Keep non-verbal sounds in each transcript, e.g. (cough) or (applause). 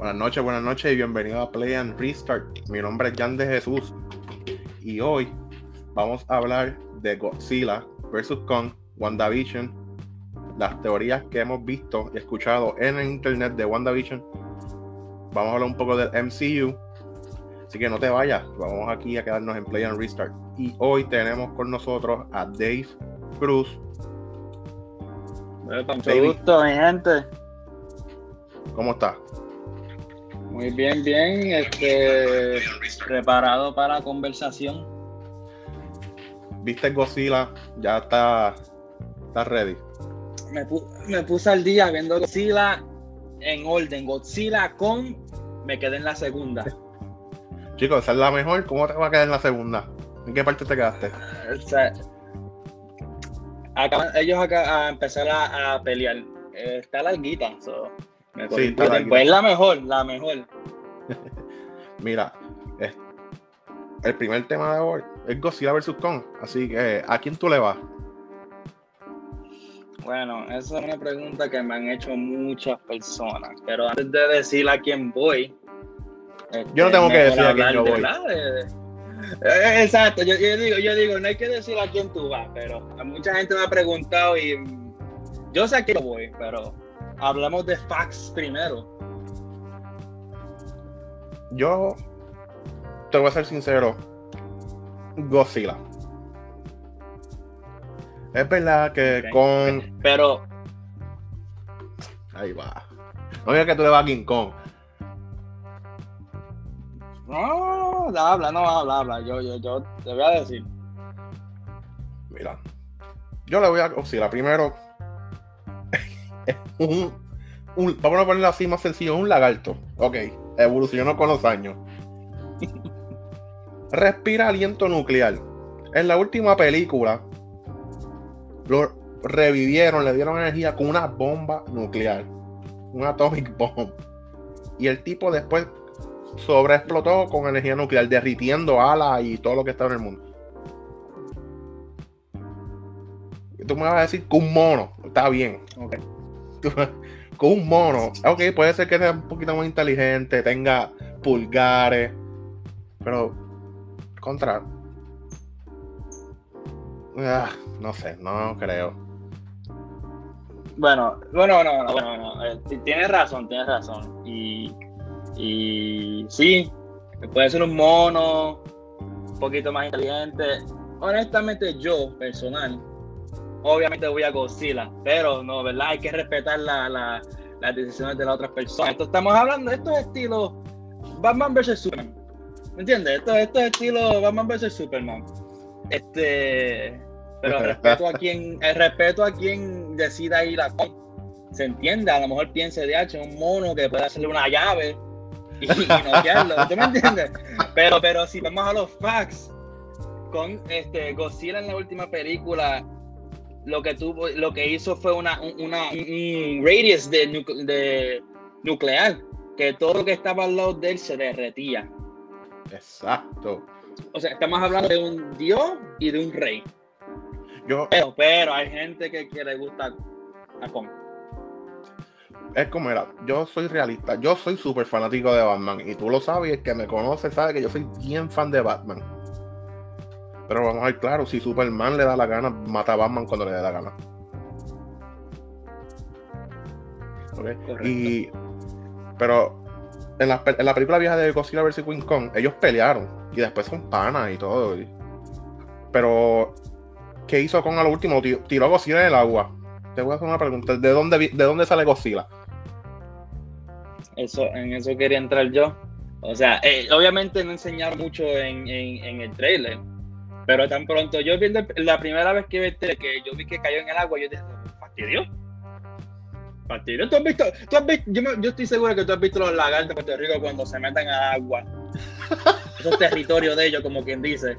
Buenas noches, buenas noches y bienvenido a Play and Restart. Mi nombre es Jan de Jesús y hoy vamos a hablar de Godzilla vs. Kong, WandaVision, las teorías que hemos visto y escuchado en el internet de WandaVision. Vamos a hablar un poco del MCU. Así que no te vayas, vamos aquí a quedarnos en Play and Restart. Y hoy tenemos con nosotros a Dave Cruz. Mucho gusto, mi gente. ¿Cómo estás? Muy bien, bien. Este, preparado para la conversación. ¿Viste Godzilla? Ya está, está ready. Me, me puse al día viendo Godzilla en orden. Godzilla con. Me quedé en la segunda. Chicos, esa es la mejor. ¿Cómo te va a quedar en la segunda? ¿En qué parte te quedaste? O sea, ellos acá a empezar a, pelear. Eh, está larguita. So. Sí, pues la mejor, la mejor. (laughs) Mira, el primer tema de hoy es Godzilla vs. Kong. Así que, ¿a quién tú le vas? Bueno, esa es una pregunta que me han hecho muchas personas. Pero antes de decir a quién voy. yo no tengo que decir a quién yo voy. Eh, exacto, yo, digo, yo digo, no hay que decir a quién tú vas, pero mucha gente me ha preguntado y yo sé a quién voy, pero hablamos de facts primero. Yo te voy a ser sincero. Godzilla. Es verdad que con. Pero. Ahí va. No digas que tú le vas a King Kong. No, habla, no habla, habla. Yo, yo, yo te voy a decir. Mira. Yo le voy a Godzilla. Primero, un, vamos a ponerlo así más sencillo, un lagarto. Ok, evolucionó con los años. Respira aliento nuclear. En la última película lo revivieron, le dieron energía con una bomba nuclear. Un atomic bomb. Y el tipo después sobreexplotó con energía nuclear, derritiendo alas y todo lo que está en el mundo. Tú me vas a decir que un mono está bien. (laughs) con un mono. Ok, puede ser que sea un poquito más inteligente, tenga pulgares, pero contra. Ah, no sé, no creo. Bueno, bueno, no, no, bueno, no. Eh, tienes razón, tienes razón. Y, y sí, puede ser un mono, un poquito más inteligente. Honestamente, yo, personal, obviamente voy a Godzilla, pero no, ¿verdad? Hay que respetar las decisiones de las otras personas. Esto estamos hablando, esto es estilo Batman vs Superman. ¿Me entiendes? Esto, esto es estilo Batman vs Superman. Este, pero respeto a quien, el respeto a quien decida ir a se entiende, a lo mejor piense de H, un mono que puede hacerle una llave y, y noquearlo, ¿tú me entiendes? Pero, pero si vamos a los facts, con este Godzilla en la última película lo que tuvo, lo que hizo fue una, una un radius de, de, nuclear, que todo lo que estaba al lado de él se derretía. Exacto. O sea, estamos hablando de un dios y de un rey. Yo, pero, pero hay gente que, que le gusta a Kong. Es como era, yo soy realista, yo soy súper fanático de Batman y tú lo sabes, el que me conoce sabe que yo soy bien fan de Batman. Pero vamos a ver claro, si Superman le da la gana, mata a Batman cuando le dé la gana. Y, pero en la, en la, película vieja de Godzilla vs. King Kong, ellos pelearon y después son panas y todo. pero, ¿qué hizo Kong a lo último? Tiró a Godzilla en el agua. Te voy a hacer una pregunta: ¿de dónde, de dónde sale Godzilla? Eso, en eso quería entrar yo. O sea, eh, obviamente no enseñaron mucho en, en, en el trailer pero tan pronto yo viendo la primera vez que vi que yo vi que cayó en el agua, yo dije, ¿fastidio? ¿Fastidio? ¿Tú has visto? Tú has visto yo, yo, estoy seguro que tú has visto los lagartos de Puerto Rico cuando se meten al agua. (laughs) Eso es territorio de ellos, como quien dice.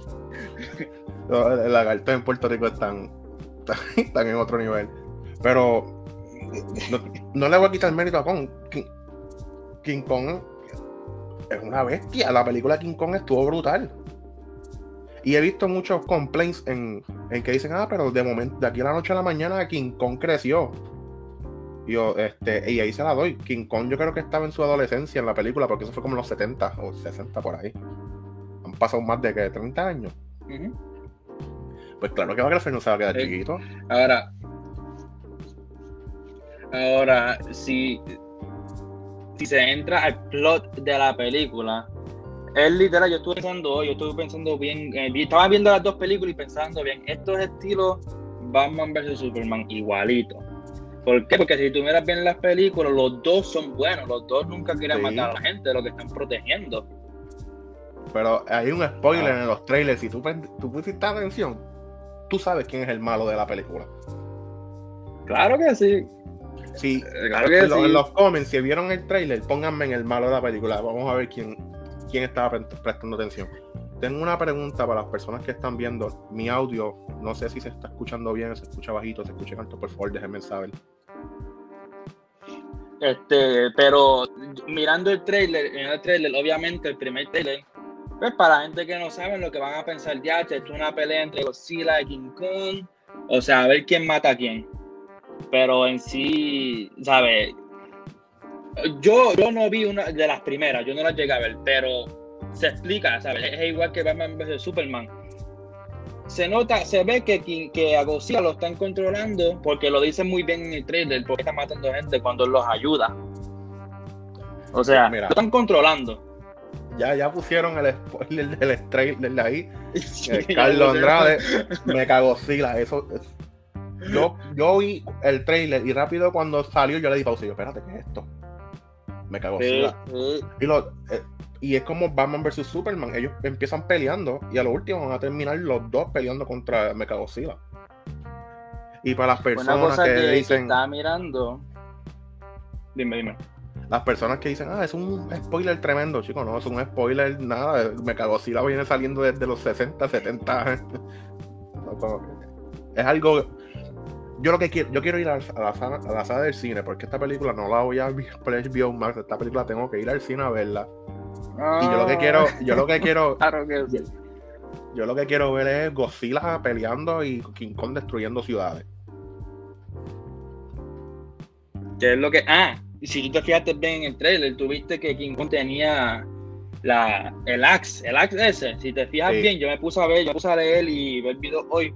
Los lagartos en Puerto Rico están, (laughs) están, en otro nivel. Pero no, le voy a quitar el mérito a Kong. King, King Kong es una bestia. La película King Kong estuvo brutal. Y he visto muchos complaints en, que dicen, ah, pero de momento, de aquí a la noche a la mañana King Kong creció. Yo, este, y ahí se la doy. King Kong yo creo que estaba en su adolescencia en la película, porque eso fue como en los 70 o 60 por ahí. Han pasado más de que 30 años. Pues claro que va a crecer, no se va a quedar chiquito. Ahora, ahora, si, si se entra al plot de la película, es literal, yo estuve pensando, yo estuve pensando bien, eh, estaba viendo las dos películas y pensando bien, esto es estilo Batman vs Superman, igualito. ¿Por qué? Porque si tú miras bien las películas, los dos son buenos, los dos nunca quieren matar a la gente, lo que están protegiendo. Pero hay un spoiler ah. en los trailers, si tú, tú pusiste atención, tú sabes quién es el malo de la película. Claro que sí. Sí, claro que sí. en los comments, si vieron el trailer, pónganme en el malo de la película. Vamos a ver quién, quién estaba prestando atención. Tengo una pregunta para las personas que están viendo mi audio. No sé si se está escuchando bien, se escucha bajito, se escucha alto. Por favor, déjenme saber. Este, pero mirando el trailer, en el trailer, obviamente el primer trailer, pues para la gente que no sabe lo que van a pensar, ya, esto es una pelea entre Godzilla y King Kong, o sea, a ver quién mata a quién. Pero en sí, ¿sabes? Yo, yo no vi una de las primeras, yo no las llegué a ver, pero se explica, ¿sabes? Es igual que Batman vs Superman. Se nota, se ve que, que a Godzilla lo están controlando porque lo dicen muy bien en el trailer, porque está matando gente cuando los ayuda. O sea, lo están controlando. Ya, ya pusieron el spoiler del trailer de ahí. (laughs) Carlos Andrade, me cagó Eso, yo, yo vi el trailer y rápido cuando salió yo le di pausa y yo, espérate, ¿qué es esto? Me cagó sí, Y lo, eh, y es como Batman vs Superman. Ellos empiezan peleando y a lo último van a terminar los dos peleando contra Mechagodzilla. Y para las personas que, dicen. está mirando. Dime, dime. Las personas que dicen, ah, es un spoiler tremendo, chicos, no, es un spoiler, nada. Mechagodzilla viene saliendo desde los 60, 70. (laughs) es algo. Yo lo que quiero, yo quiero ir a la, sala, a la sala del cine, porque esta película no la voy a ver más. Esta película tengo que ir al cine a verla y yo lo que quiero, yo lo que quiero, (laughs) yo lo que quiero ver es Godzilla peleando y King Kong destruyendo ciudades. ¿Qué es lo que? Ah, si tú te fijaste bien en el trailer, tuviste que King Kong tenía la, el axe, el axe ese. Si te fijas bien, yo me puse a ver, yo me puse a leer y ver el video hoy.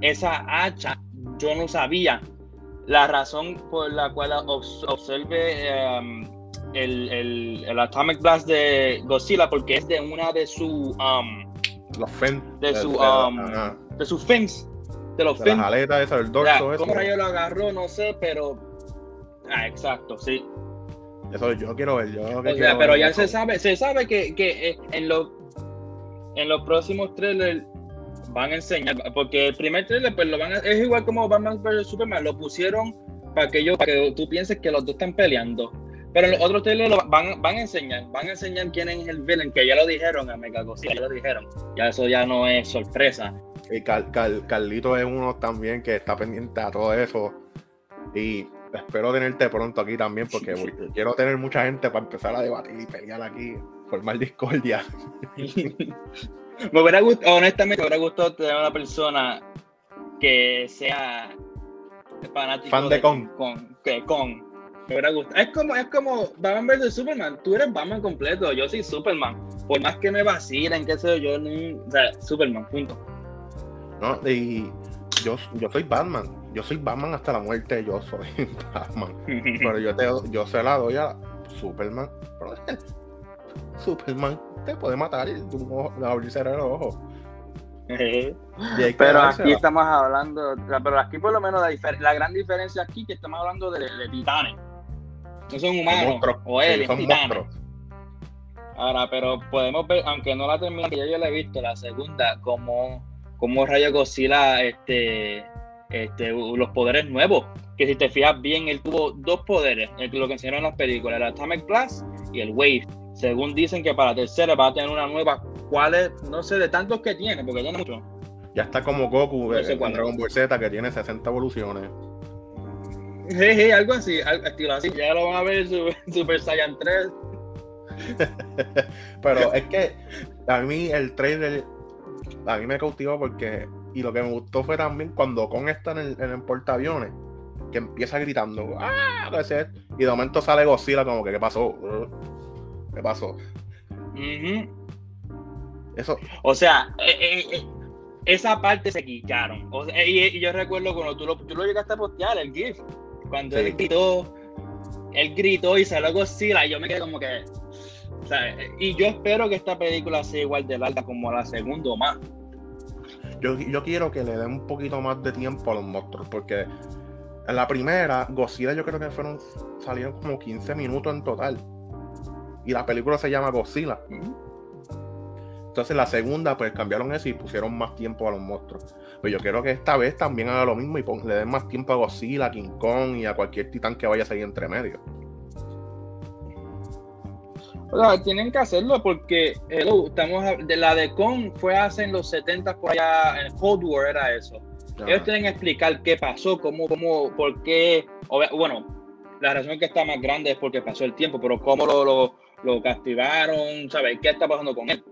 Esa hacha, yo no sabía la razón por la cual observe em, el, el, Atomic Blast de Godzilla porque es de una de su um, los fins de su um, de sus fins de los fins. las aletas esas del dorso cómo rayo lo agarró no sé pero ah exacto sí. Eso yo quiero ver yo pero ya se sabe se sabe que, que eh, en los en los próximos trailers van a enseñar porque el primer trailer pues lo van a, es igual como Batman vs Superman lo pusieron para que yo para que tú pienses que los dos están peleando pero los otros trailers van, van a enseñar, van a enseñar quién es el villain, que ya lo dijeron a Mega ya lo dijeron. Ya eso ya no es sorpresa. Y Carlito es uno también que está pendiente a todo eso. Y espero tenerte pronto aquí también, porque (laughs) quiero tener mucha gente para empezar a debatir y pelear aquí, formar discordia. (laughs) (laughs) me hubiera gustado, honestamente, me hubiera gustado tener una persona que sea fanático fan de, Con. Con, que con es como, es como Batman vs Superman. Tú eres Batman completo, yo soy Superman. Por más que me vacilen, qué sé yo, o sea, Superman, punto. No, y yo, yo soy Batman. Yo soy Batman hasta la muerte, yo soy (laughs) Batman. (laughs) Pero yo, te, yo se la doy a Superman. Superman te puede matar y tú abrirse el ojo. pero aquí estamos hablando, pero aquí por lo menos la, la gran diferencia aquí que estamos hablando de, de titanes no son humanos o él, son monstruos. Ahora, pero podemos ver, aunque no la termine, ya yo la he visto, la segunda, como, como Rayo Godzilla, este, este, los poderes nuevos. Que si te fijas bien, él tuvo dos poderes, lo que enseñaron en las películas, el Atomic Blast y el Wave. Según dicen que para la tercera va a tener una nueva. ¿Cuál es? No sé, de tantos que tiene, porque tiene mucho. Ya está como Goku no eh, Dragon Ball Z, que tiene 60 evoluciones. Jeje, algo así, estilo así. Ya lo van a ver en Super Saiyan 3. (laughs) Pero es que a mí el trailer a mí me cautivó porque y lo que me gustó fue también cuando Kong está en el, en el portaaviones que empieza gritando, ¡ah! Y de momento sale Godzilla como que, ¿qué pasó? ¿Qué pasó? Eso. O sea, eh, eh, eh, esa parte se quitaron. y, yo recuerdo cuando tú lo, tú lo llegaste a postear, el GIF, cuando él gritó, él gritó y salió Godzilla, y yo me quedé como que. y yo espero que esta película sea igual de larga como la segunda o más. Yo, yo quiero que le den un poquito más de tiempo a los monstruos, porque en la primera, Godzilla yo creo que fueron salieron como 15 minutos en total. Y la película se llama Godzilla. Entonces la segunda, pues cambiaron eso y pusieron más tiempo a los monstruos. Pues yo quiero que esta vez también haga lo mismo y le den más tiempo a Godzilla, a King Kong y a cualquier titán que vaya a salir entre medio. O sea, tienen que hacerlo porque estamos de la de Kong fue hace en los 70 por allá, en Cold War era eso. Ellos tienen que explicar qué pasó, cómo, cómo, por qué. Bueno, la razón que está más grande es porque pasó el tiempo, pero cómo lo, lo, castigaron, ¿sabes? ¿Qué está pasando con él?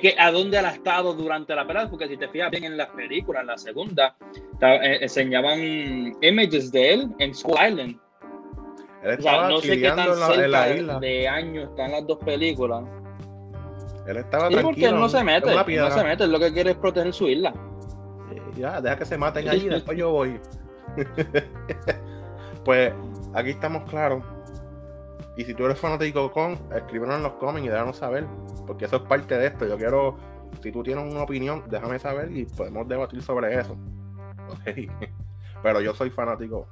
que, ¿A dónde ha estado durante la pelea? Porque si te fijas bien en las películas, en la segunda, eh, enseñaban images de él en School Island. o sea, no sé qué tan cerca de años están las dos películas. Él estaba sí, porque él no se mete, no se mete, lo que quiere es proteger su isla ya, deja que se maten (laughs) allí, después yo voy. (laughs) pues aquí estamos claros. Y si tú eres fanático con, escríbenos en los comments y déjanos saber, porque eso es parte de esto. Yo quiero, si tú tienes una opinión, déjame saber y podemos debatir sobre eso. (laughs) Pero yo soy fanático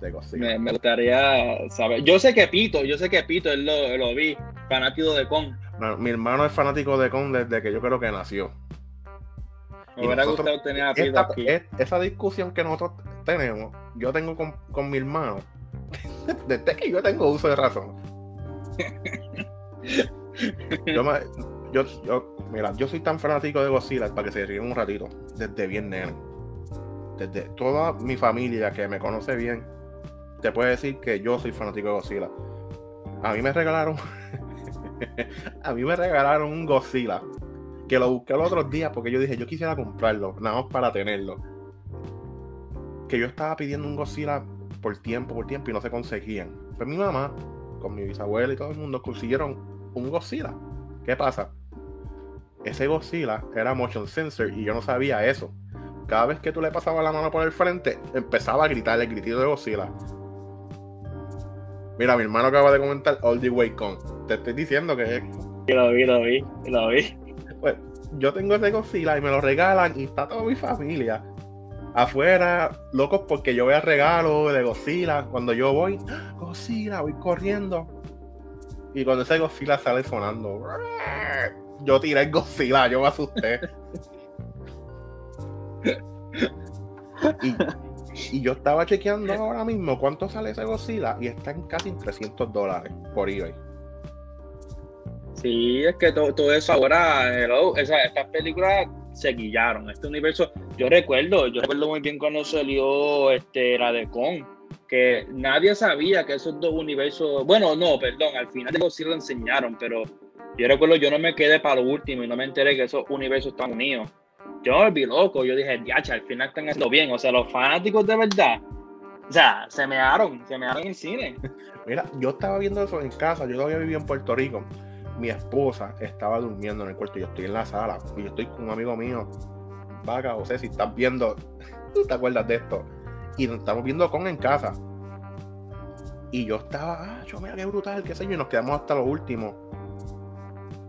de Godzilla. Me, gustaría saber. Yo sé que Pito, yo sé que Pito, él lo, lo vi, fanático de Con. mi hermano es fanático de Con desde que yo creo que nació. Me hubiera gustado tener a esta, aquí. esa discusión que nosotros tenemos, yo tengo con, mi hermano, (laughs) desde que yo tengo uso de razón. yo, yo, mira, yo soy tan fanático de Godzilla para que se ríen un ratito, desde bien nene. Desde toda mi familia que me conoce bien, te puede decir que yo soy fanático de Godzilla. A mí me regalaron, (laughs) a mí me regalaron un Godzilla que lo busqué los otros días porque yo dije, yo quisiera comprarlo, nada más para tenerlo. Que yo estaba pidiendo un Godzilla por tiempo, por tiempo y no se conseguían. Pues mi mamá, con mi bisabuela y todo el mundo, consiguieron un Godzilla. ¿Qué pasa? Ese Godzilla era motion sensor y yo no sabía eso. Cada vez que tú le pasabas la mano por el frente, empezaba a gritar el gritito de Godzilla. Mira, mi hermano acaba de comentar All the Way Con. Te estoy diciendo que. Lo vi, lo vi, lo vi pues yo tengo ese Godzilla y me lo regalan y está toda mi familia afuera, locos porque yo veo regalo de Godzilla. Cuando yo voy, Godzilla, voy corriendo. Y cuando ese Godzilla sale sonando, yo tiré el Godzilla, yo me asusté. y, yo estaba chequeando ahora mismo cuánto sale ese Godzilla y está en casi 300 dólares por eBay. Sí, es que todo, eso ahora, hello, estas películas se guillaron. Este universo, yo recuerdo, yo recuerdo muy bien cuando salió este, la de Kong, que nadie sabía que esos dos universos, bueno, no, perdón, al final de sí lo enseñaron, pero yo recuerdo, yo no me quedé para lo último y no me enteré que esos universos están unidos. Yo me vi loco, yo dije, diacha, al final están haciendo bien, o sea, los fanáticos de verdad, o sea, se me se me dieron en cine. (laughs) Mira, yo estaba viendo eso en casa, yo todavía vivía en Puerto Rico mi esposa estaba durmiendo en el cuarto yo estoy en la sala y yo estoy con un amigo mío, vaga, o sea, si estás viendo, (laughs) tú te acuerdas de esto, y nos estamos viendo con en casa. Y yo estaba, ah, yo mira qué brutal, qué sé yo, y nos quedamos hasta lo último.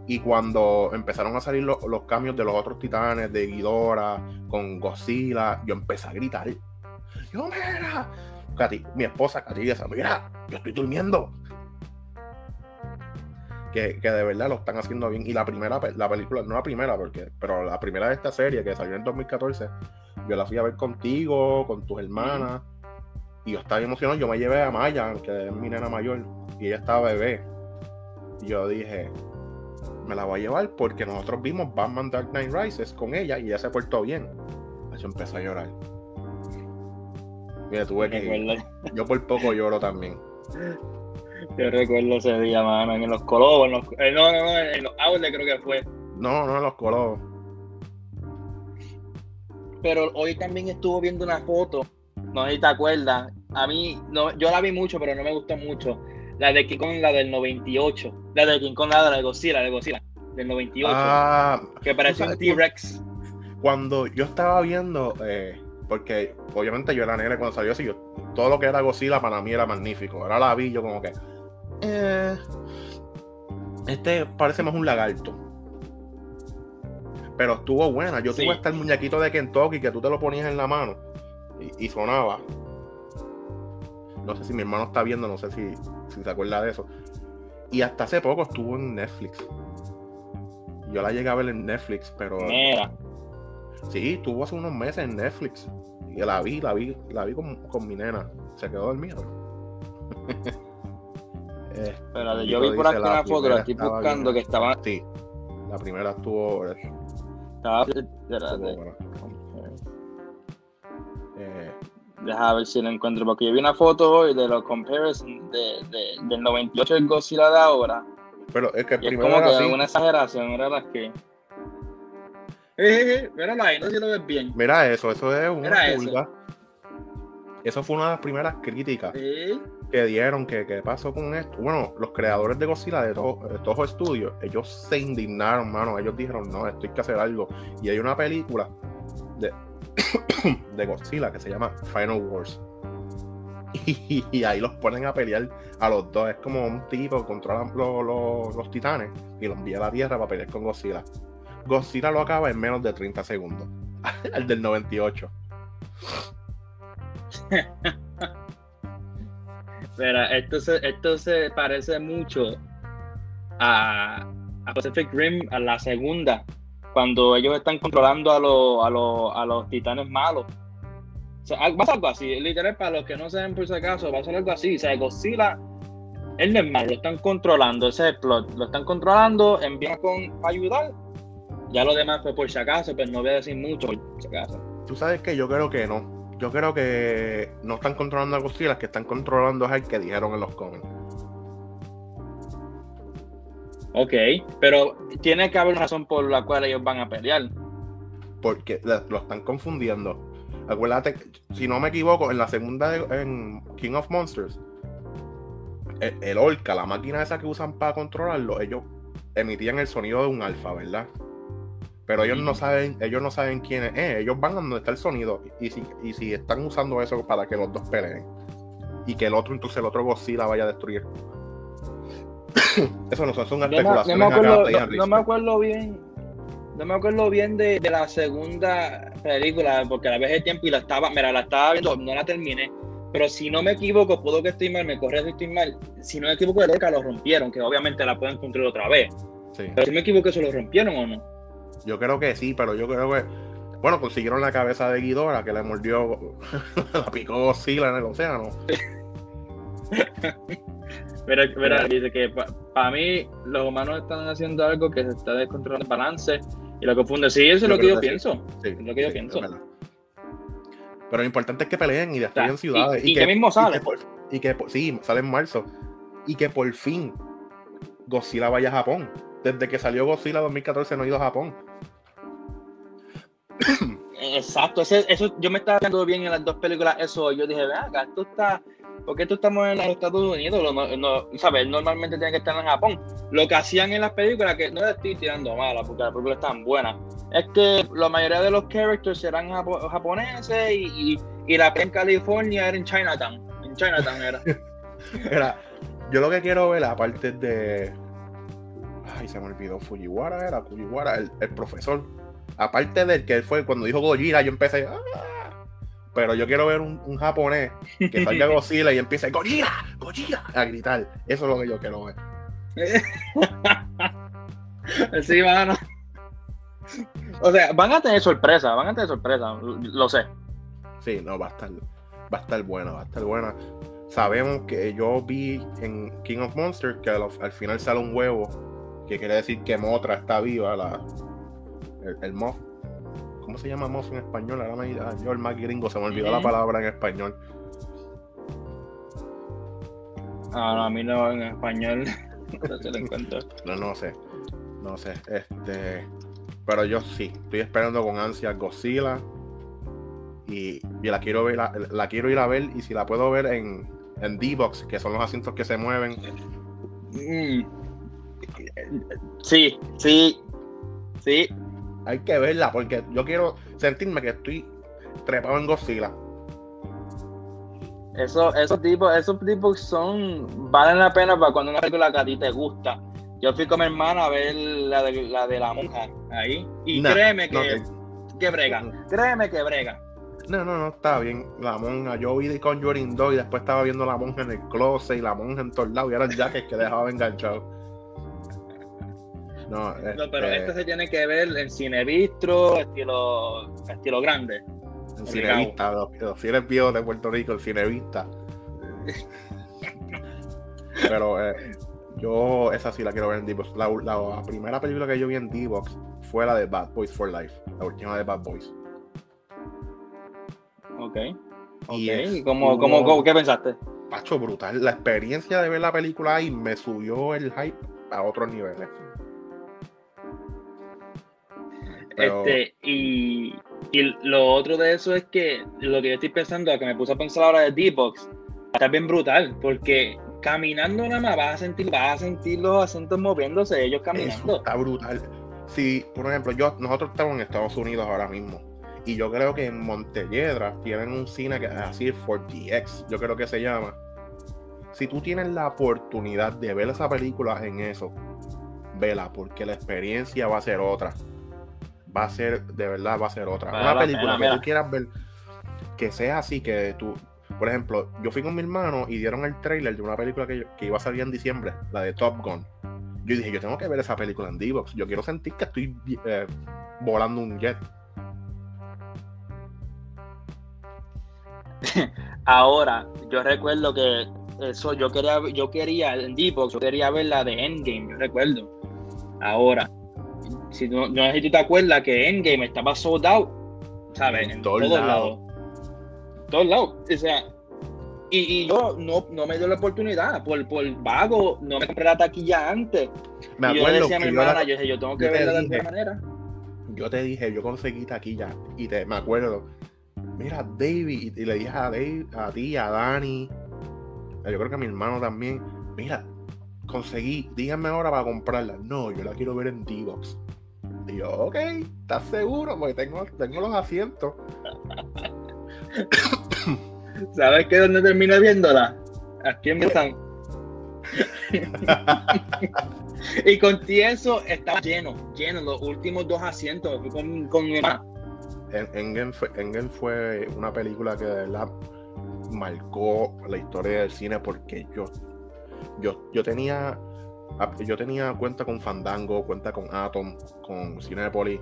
Y cuando empezaron a salir los cambios de los otros titanes, de Ghidorah, con Godzilla, yo empecé a gritar. Yo, mira, Katy, mi esposa Katy, mira, yo estoy durmiendo que, de verdad lo están haciendo bien. Y la primera, la película, no la primera, porque, pero la primera de esta serie que salió en 2014, yo la fui a ver contigo, con tus hermanas. Y yo estaba emocionado. Yo me llevé a Maya, que es mi nena mayor, y ella estaba bebé. Y yo dije, me la voy a llevar porque nosotros vimos Batman Dark Knight Rises con ella y ella se portó bien. Yo empecé a llorar. Mira, tuve que. Yo por poco lloro también. Yo recuerdo ese día, mano, en los colobos, en los, eh, no, no, no, en los outlets creo que fue. No, no, en los colobos. Pero hoy también estuvo viendo una foto no sé si te acuerdas. A mí, no, yo la vi mucho, pero no me gustó mucho. La de King Kong, la del 98. La de King Kong, la de Godzilla, de Godzilla, del 98. Ah, que parece un T-Rex. Cuando yo estaba viendo, eh, porque obviamente yo era negra cuando salió así, yo, todo lo que era Godzilla para mí era magnífico. Ahora la vi yo como que... Eh, este parece más un lagarto. Pero estuvo buena. Yo Sí. tuve hasta el muñequito de Kentucky que tú te lo ponías en la mano y, y sonaba. No sé si mi hermano está viendo, no sé si, si se acuerda de eso. Y hasta hace poco estuvo en Netflix. Yo la llegué a ver en Netflix, pero Mira. sí, estuvo hace unos meses en Netflix. Y la vi, la vi, la vi con, con mi nena. Se quedó dormida. (laughs) Eh, Espérate, yo vi por aquí una foto, la estoy buscando, bien. que estaba. Sí, la primera estuvo. estaba espérate. buena. Eh, Deja ver si lo encuentro, porque yo vi una foto hoy de los comparisons de, de- del 98 del Godzilla de ahora. pero es que el es primero como era que así. una exageración, era la que. Eh, eh, eh, ahí, no sé si lo ves bien. Mira eso, eso es una Mira eso. pulga. Eso fue una de las primeras críticas Sí. Que dieron. Que, que pasó con esto? Bueno, los creadores de Godzilla de, to- de Toho Studios, ellos se indignaron, mano. Ellos dijeron, no, esto hay que hacer algo. Y hay una película de, (coughs) de Godzilla que se llama Final Wars. Y, ahí los ponen a pelear a los dos. Es como un tipo que controla los, los- los titanes y los envía a la Tierra para pelear con Godzilla. Godzilla lo acaba en menos de 30 segundos. (laughs) Al del 98. (laughs) Pero esto se, esto se parece mucho a, a Pacific Rim, a la segunda, cuando ellos están controlando a, los a, los a los titanes malos. Va a ser algo así, literal, para los que no saben por si acaso, va a ser algo así. O sea, Godzilla, él no es malo, lo están controlando, ese es. Lo están controlando, envían con ayudar. Ya lo demás, pues por si acaso, pues no voy a decir mucho por si acaso. Tú sabes que yo creo que no. Yo creo que no están controlando a Godzilla, que están controlando a el que dijeron en los cómics. Ok, pero tiene que haber una razón por la cual ellos van a pelear. Porque lo están confundiendo. Acuérdate, si no me equivoco, en la segunda de- en King of Monsters, el, el Orca, la máquina esa que usan para controlarlo, ellos emitían el sonido de un alfa, ¿verdad? Pero ellos no saben, ellos no saben quién es, eh, ellos van a donde está el sonido. Y si, y si están usando eso para que los dos peleen. Y que el otro, entonces el otro Godzilla vaya a destruir. (coughs) eso no son, son Yo no, no especulaciones. me acuerdo, no- me acuerdo bien. No me acuerdo bien de, de la segunda película, porque la vez de tiempo y la estaba, mira, la estaba viendo, no la terminé. Pero si no me equivoco, puedo que estoy mal, me corre si estoy mal. Si no me equivoco, el Orca lo rompieron, que obviamente la pueden construir otra vez. Sí. Pero si me equivoco, ¿se lo rompieron o no? Yo creo que sí, pero yo creo que. Bueno, consiguieron la cabeza de Ghidorah que le mordió. (laughs) la picó Godzilla en el océano. (laughs) Pero Mira. dice que para mí los humanos están haciendo algo que se está descontrolando el balance y lo confunde. Sí, eso es lo que yo pienso. Es lo que yo pienso. Pero lo importante es que peleen y destruyan ciudades. y- y que mismo sale. Y que, por- y que por- sí, sale en marzo. Y que por fin Godzilla vaya a Japón. Desde que salió Godzilla 2014 no ha ido a Japón. Exacto, eso yo me estaba viendo bien en las dos películas, eso yo dije, "Ven acá, esto está, ¿por qué esto estamos en los Estados Unidos? No- no- ¿sabes? Normalmente tiene que estar en Japón. Lo que hacían en las películas, que no le estoy tirando mala, porque las películas están buenas, es que la mayoría de los characters eran japo- japoneses y, y, y la en California era en Chinatown. En Chinatown era. (laughs) Era, yo lo que quiero ver, aparte de. Ay, se me olvidó. Fujiwara era, Fujiwara, el, el profesor. Aparte del que él fue cuando dijo Gojira, yo empecé. "Ah". Pero yo quiero ver un, un japonés que salga (laughs) Godzilla y empiece Gojira, Gojira a gritar. Eso es lo que yo quiero ver. (laughs) sí, mano. O sea, van a tener sorpresa, van a tener sorpresa, lo sé. Sí, no, va a estar, va a estar buena, va a estar buena. Sabemos que yo vi en King of Monsters que al, al final sale un huevo, que quiere decir que Motra está viva, la, el, el. ¿Cómo se llama Moth en español? Ahora me, ah, yo el más gringo, se me olvidó la palabra en español. Ah, no, a mí no, en español. (laughs) No lo encuentro. (laughs) No, no sé. No sé. Este. Pero yo sí, estoy esperando con ansia Godzilla. Y, y la quiero ver, la, la, quiero ir a ver y si la puedo ver en, en D-Box, que son los asientos que se mueven. Mm. Sí, sí, sí. Hay que verla porque yo quiero sentirme que estoy trepado en Godzilla. Eso, esos tipos, esos tipos son, valen la pena para cuando una película que a ti te gusta. Yo fui con mi hermana a ver la de la, de la monja ahí. Y créeme que, que brega. Créeme que brega. No, no, no, está bien. La monja, yo vi de Conjuring 2 y después estaba viendo la monja en el closet y la monja en todos lados y eran jackets que dejaba enganchado. No, pero este... este se tiene que ver en cine bistro, estilo, estilo grande. En cinevista, los, los fieles viejos de Puerto Rico, el cinevista. (laughs) pero eh, yo esa sí la quiero ver en D-Box. La, la, primera película que yo vi en D-Box fue la de Bad Boys for Life, la última de Bad Boys. Ok. Y ¿Cómo, cómo, qué pensaste? Pacho, brutal. La experiencia de ver la película ahí me subió el hype a otros niveles. Este, y, y, lo otro de eso es que lo que yo estoy pensando, que me puse a pensar ahora de D-Box, está bien brutal, porque caminando nada más vas a sentir, vas a sentir los acentos moviéndose, ellos caminando. está brutal. Si, por ejemplo, yo, nosotros estamos en Estados Unidos ahora mismo, y yo creo que en Montelledra tienen un cine que es así, 4DX, yo creo que se llama. Si tú tienes la oportunidad de ver esa película en eso, vela, porque la experiencia va a ser otra. Va a ser, de verdad, va a ser otra. Una película que tú quieras ver, que sea así, que tú, por ejemplo, yo fui con mi hermano y dieron el trailer de una película que, iba a salir en diciembre, la de Top Gun. Yo dije, yo tengo que ver esa película en D-Box. Yo quiero sentir que estoy eh, volando un jet. (laughs) Ahora, yo recuerdo que eso yo quería, yo quería en D-Box, yo quería ver la de Endgame, yo recuerdo. Ahora, si no, no sé si tú te acuerdas que Endgame estaba sold out, ¿sabes? En, todos lados todos lados. O sea, y, yo no, no, me dio la oportunidad. Por, por vago, no me compré la taquilla antes. Me acuerdo y yo decía a mi hermana, yo, dije, yo tengo que verla de alguna manera. Yo te dije, yo conseguí taquilla. Y te, me acuerdo. Mira, David, y, le dije a Dave, a ti, a Dani, yo creo que a mi hermano también. Mira, conseguí, díganme ahora para comprarla. No, yo la quiero ver en D-Box. Y yo, ok, ¿estás seguro? Porque tengo, tengo los asientos. ¿Sabes qué? ¿Dónde terminé viéndola? Aquí en Betán. (laughs) y con eso estaba lleno, lleno, los últimos dos asientos. con, con mi mamá. Engen fue, fue una película que de verdad marcó la historia del cine porque yo, yo, yo tenía yo tenía cuenta con Fandango, cuenta con Atom, con Cinepolis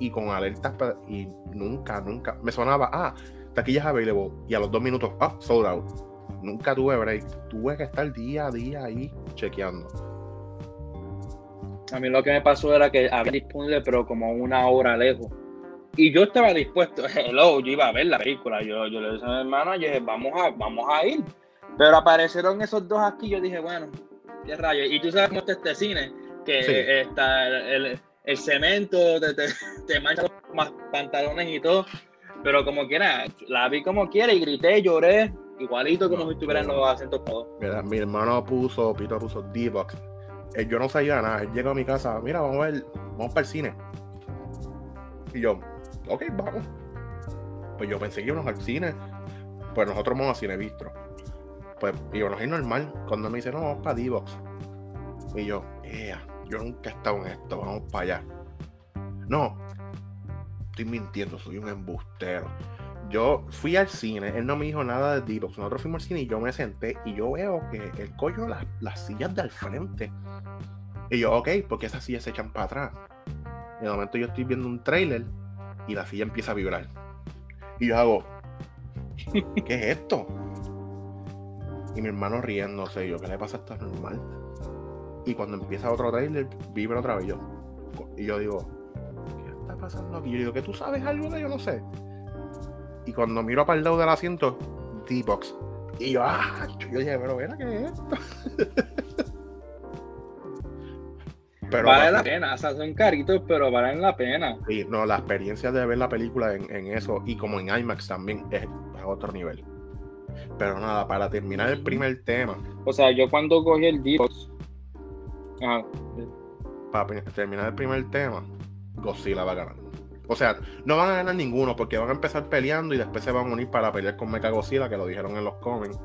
y con alertas y nunca, nunca me sonaba, ah, taquillas available y a los dos minutos, ah, sold out. Nunca tuve break, tuve que estar día a día ahí chequeando. A mí lo que me pasó era que había disponible, pero como una hora lejos. Y yo estaba dispuesto, (laughs) hello, yo iba a ver la película. Yo, yo le dije a mi dije, vamos a, vamos a ir. Pero aparecieron esos dos aquí, yo dije, bueno, qué rayos. Y tú sabes cómo está este cine, que está el, el cemento, te, te, mancha los pantalones y todo. Pero como quiera, la vi como quiera y grité, lloré, igualito como si estuviera en los acentos todos. Mira, mi hermano puso, Pito puso D-Box. Eh, yo no sabía nada. Él llegó a mi casa, mira, vamos a ver, vamos para el cine. Y yo, ok, vamos. Pues yo pensé que íbamos al cine. Pues nosotros vamos a cine bistro. Pues íbamos a ir normal. Cuando me dice, no, vamos para D-Box. Y yo, yeah yo nunca he estado en esto, vamos para allá. No, estoy mintiendo, soy un embustero. Yo fui al cine, él no me dijo nada de D-Box. Nosotros fuimos al cine y yo me senté y yo veo que el coño las, las sillas del frente. Y yo, ok, porque esas sillas se echan para atrás. En el momento yo estoy viendo un trailer y la silla empieza a vibrar. Y yo hago, (laughs) ¿qué es esto? Y mi hermano riéndose, yo, ¿qué le pasa esto normal? Y cuando empieza otro trailer, vibra otra vez yo. Y yo digo, ¿qué está pasando aquí? Yo digo, ¿que tú sabes algo de yo no sé? Y cuando miro para el lado del asiento, D-Box. Y yo, ah, yo dije, pero mira, ¿qué es esto? (laughs) Pero vale la pena, o sea, son caritos, pero valen la pena. Sí, no, la experiencia de ver la película en, en eso y como en IMAX también es a otro nivel. Pero nada, para terminar el primer tema, O sea, yo cuando cogí el. Ajá. para terminar el primer tema, Godzilla va a ganar. O sea, no van a ganar ninguno porque van a empezar peleando y después se van a unir para pelear con Mecha Godzilla, que lo dijeron en los cómics.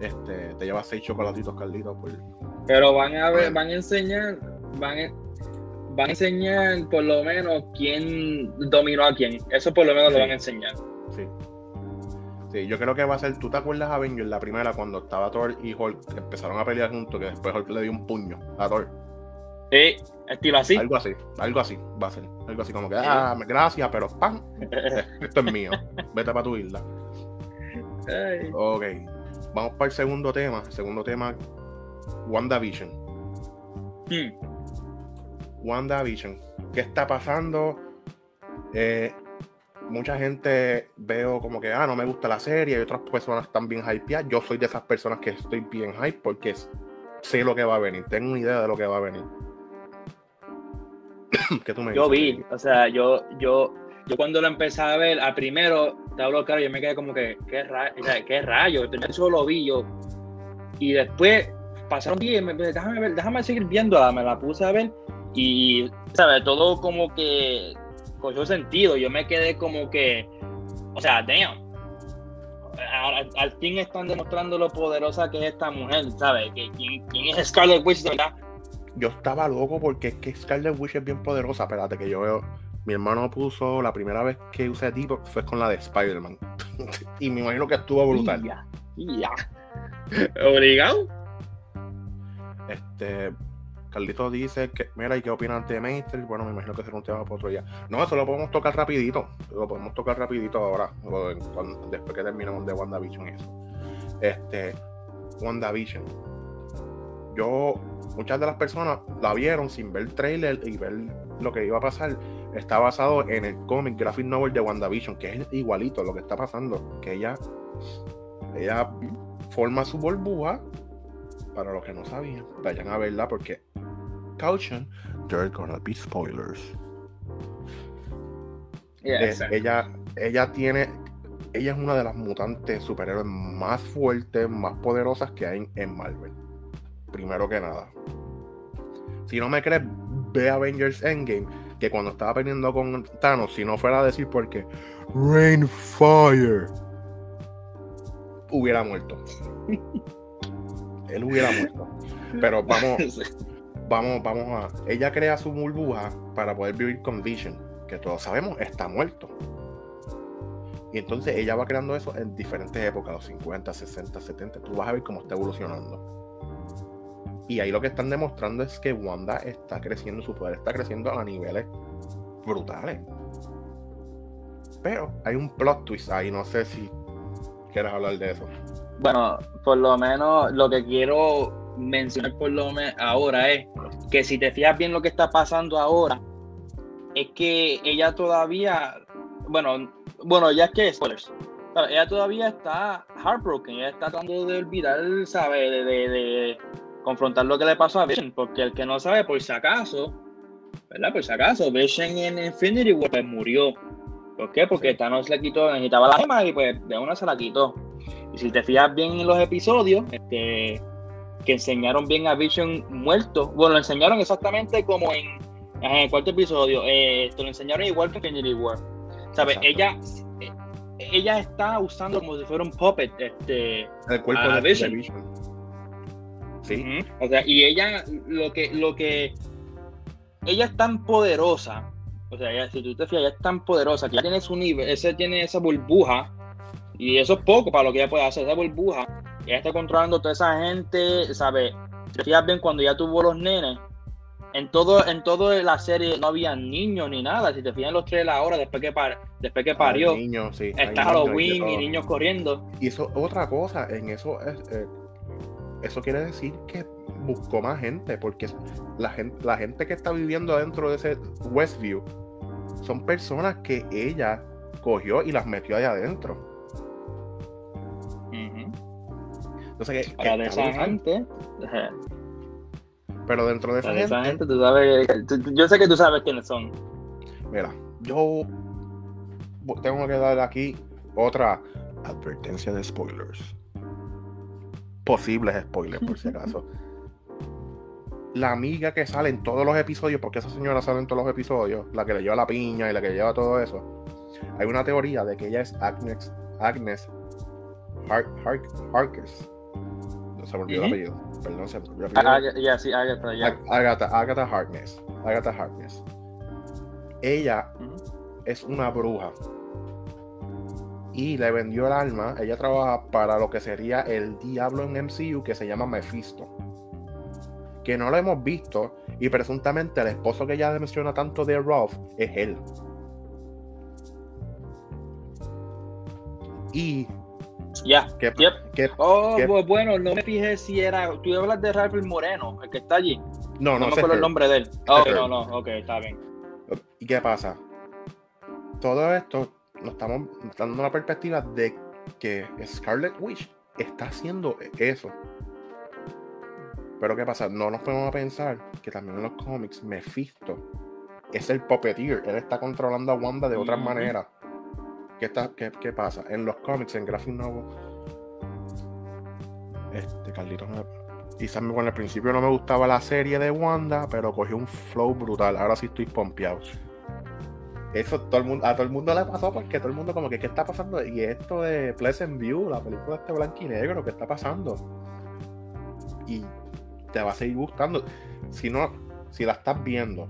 Este, te lleva seis chocolatitos, Carlitos, por... Pero van a ver, van a enseñar, van a, van a enseñar por lo menos quién dominó a quién. Eso por lo menos Sí. lo van a enseñar. Sí. Sí, yo creo que va a ser. ¿Tú te acuerdas Avengers, la primera, cuando estaba Thor y Hulk, que empezaron a pelear juntos, que después Hulk le dio un puño a Thor? Sí, estilo así. Algo así, algo así, va a ser. Algo así como que, ah, gracias, pero ¡pam! (laughs) Esto es mío. Vete para tu isla. Ay. Ok. Vamos para el segundo tema. Segundo tema, WandaVision. Hmm. WandaVision. ¿Qué está pasando? Eh, mucha gente veo como que, ah, no me gusta la serie, y otras personas están bien hypeadas. Yo soy de esas personas que estoy bien hype porque sé lo que va a venir, tengo una idea de lo que va a venir. (coughs) ¿Qué tú me Yo dices? vi, o sea, yo, yo, yo cuando lo empecé a ver, a primero, te hablo claro, yo me quedé como que, ¿qué, ra o sea, ¿qué rayo? El primer solo lo vi yo. Y después pasaron días, me- déjame ver, déjame seguir viéndola, me la puse a ver y, ¿sabes? Todo como que cogió sentido. Yo me quedé como que, o sea, damn. Al, al fin están demostrando lo poderosa que es esta mujer, ¿sabes? Que quién, quién es Scarlet Witch, verdad. Yo estaba loco porque es que Scarlet Witch es bien poderosa. Espérate, que yo veo. Mi hermano puso la primera vez que usé tipo fue con la de Spider-Man. (laughs) y me imagino que estuvo brutal. Ya, ya. Obligado. Este. Carlito dice que, mira, ¿y qué opinan de Matrix? Bueno, me imagino que será un tema para otro día. No, eso lo podemos tocar rapidito. Lo podemos tocar rapidito ahora, después que terminemos de WandaVision y eso. Este, WandaVision. Yo, muchas de las personas la vieron sin ver el trailer y ver lo que iba a pasar. Está basado en el cómic graphic novel de WandaVision, que es igualito lo que está pasando. Que ella, ella forma su burbuja para los que no sabían, vayan a verla porque caution, there gonna be spoilers. Yeah, Eh, ella, ella tiene, ella es una de las mutantes superhéroes más fuertes, más poderosas que hay en, en Marvel. Primero que nada. Si no me crees, ve Avengers Endgame, que cuando estaba peleando con Thanos, si no fuera a decir porque Rain Fire hubiera muerto. (laughs) Él hubiera muerto. Pero vamos, vamos, vamos a. Ella crea su burbuja para poder vivir con Vision, que todos sabemos está muerto. Y entonces ella va creando eso en diferentes épocas, los 50, 60, 70. Tú vas a ver cómo está evolucionando. Y ahí lo que están demostrando es que Wanda está creciendo, su poder está creciendo a niveles brutales. Pero hay un plot twist ahí, no sé si quieres hablar de eso. Bueno, por lo menos lo que quiero mencionar por lo menos ahora es que si te fijas bien lo que está pasando ahora, es que ella todavía, bueno, bueno, ya es que spoilers. ¿sabes? Ella todavía está heartbroken, ella está tratando de olvidar, ¿sabe? De, de- de confrontar lo que le pasó a Vision, porque el que no sabe, por si acaso, ¿verdad? Por si acaso, Vision en Infinity War pues, murió. ¿Por qué? Porque Thanos le quitó, necesitaba la gema y pues de una se la quitó. Y si te fijas bien en los episodios, este, que enseñaron bien a Vision muerto, bueno, lo enseñaron exactamente como en, en el cuarto episodio, eh, esto lo enseñaron igual que Infinity War. ¿Sabes? Exacto. Ella, eh, ella está usando como si fuera un puppet, este, El cuerpo de, Vision. Vision. Sí. O sea, y ella, lo que, lo que, ella es tan poderosa, o sea, ella- si tú te fijas, ella es tan poderosa que ya tiene su nivel, ese tiene esa burbuja, y eso es poco para lo que ella puede hacer, esa burbuja, ella está controlando toda esa gente, ¿sabes? Si te fijas bien, cuando ella tuvo los nenes, en todo, en toda la serie no había niños ni nada, si te fijas en los tres ahora, después que, par, después que parió, Hay niños, sí, está Halloween y niños corriendo. Y eso, otra cosa, en eso es, eh, eso quiere decir que buscó más gente, porque la gente, la gente que está viviendo adentro de ese Westview son personas que ella cogió y las metió allá adentro. Entonces, que- que Para de esa gente, Pero dentro de esa, gente, gente, tú sabes, tú- yo sé que tú sabes quiénes son. mira, yo tengo que dar aquí otra advertencia de spoilers. Posibles spoilers, por si (laughs) acaso. La amiga que sale en todos los episodios, porque esa señora sale en todos los episodios, la que le lleva la piña y la que lleva todo eso. Hay una teoría de que ella es Agnes, Agnes Har- Har- Harkness. No se me olvidó el apellido. Perdón, se me olvidó el apellido. Ah, sí, Agatha, ya. Ag- Agatha, Agatha Harkness. Agatha Harkness. Ella es una bruja. Y le vendió el alma. Ella trabaja para lo que sería el diablo en MCU que se llama Mephisto. Que no lo hemos visto. Y presuntamente el esposo que ella menciona tanto de Roth es él. Y Ya, yep. Oh, ¿Qué? bu- bueno, no me fijé si era. Tú hablas de Ralph el Moreno, el que está allí. no, No, no, me sé acuerdo el nombre de él. Oh, Heard. no, no, ok, está bien. ¿Y qué pasa? Todo esto nos estamos dando la perspectiva de que Scarlet Witch está haciendo eso. Pero ¿qué pasa? No nos podemos pensar que también en los cómics Mephisto es el puppeteer. Él está controlando a Wanda de otras maneras. ¿Qué, está, qué, qué pasa? En los cómics, en Graphic Novel, este, Carlitos me- Quizás me- bueno, al principio no me gustaba la serie de Wanda, pero cogió un flow brutal. Ahora sí estoy pompeado. Eso todo el mundo, a todo el mundo le pasó porque todo el mundo como que ¿qué está pasando? Y esto de Pleasant View, la película este blanco y negro, ¿qué está pasando? Y te va a seguir gustando. Si no, si la estás viendo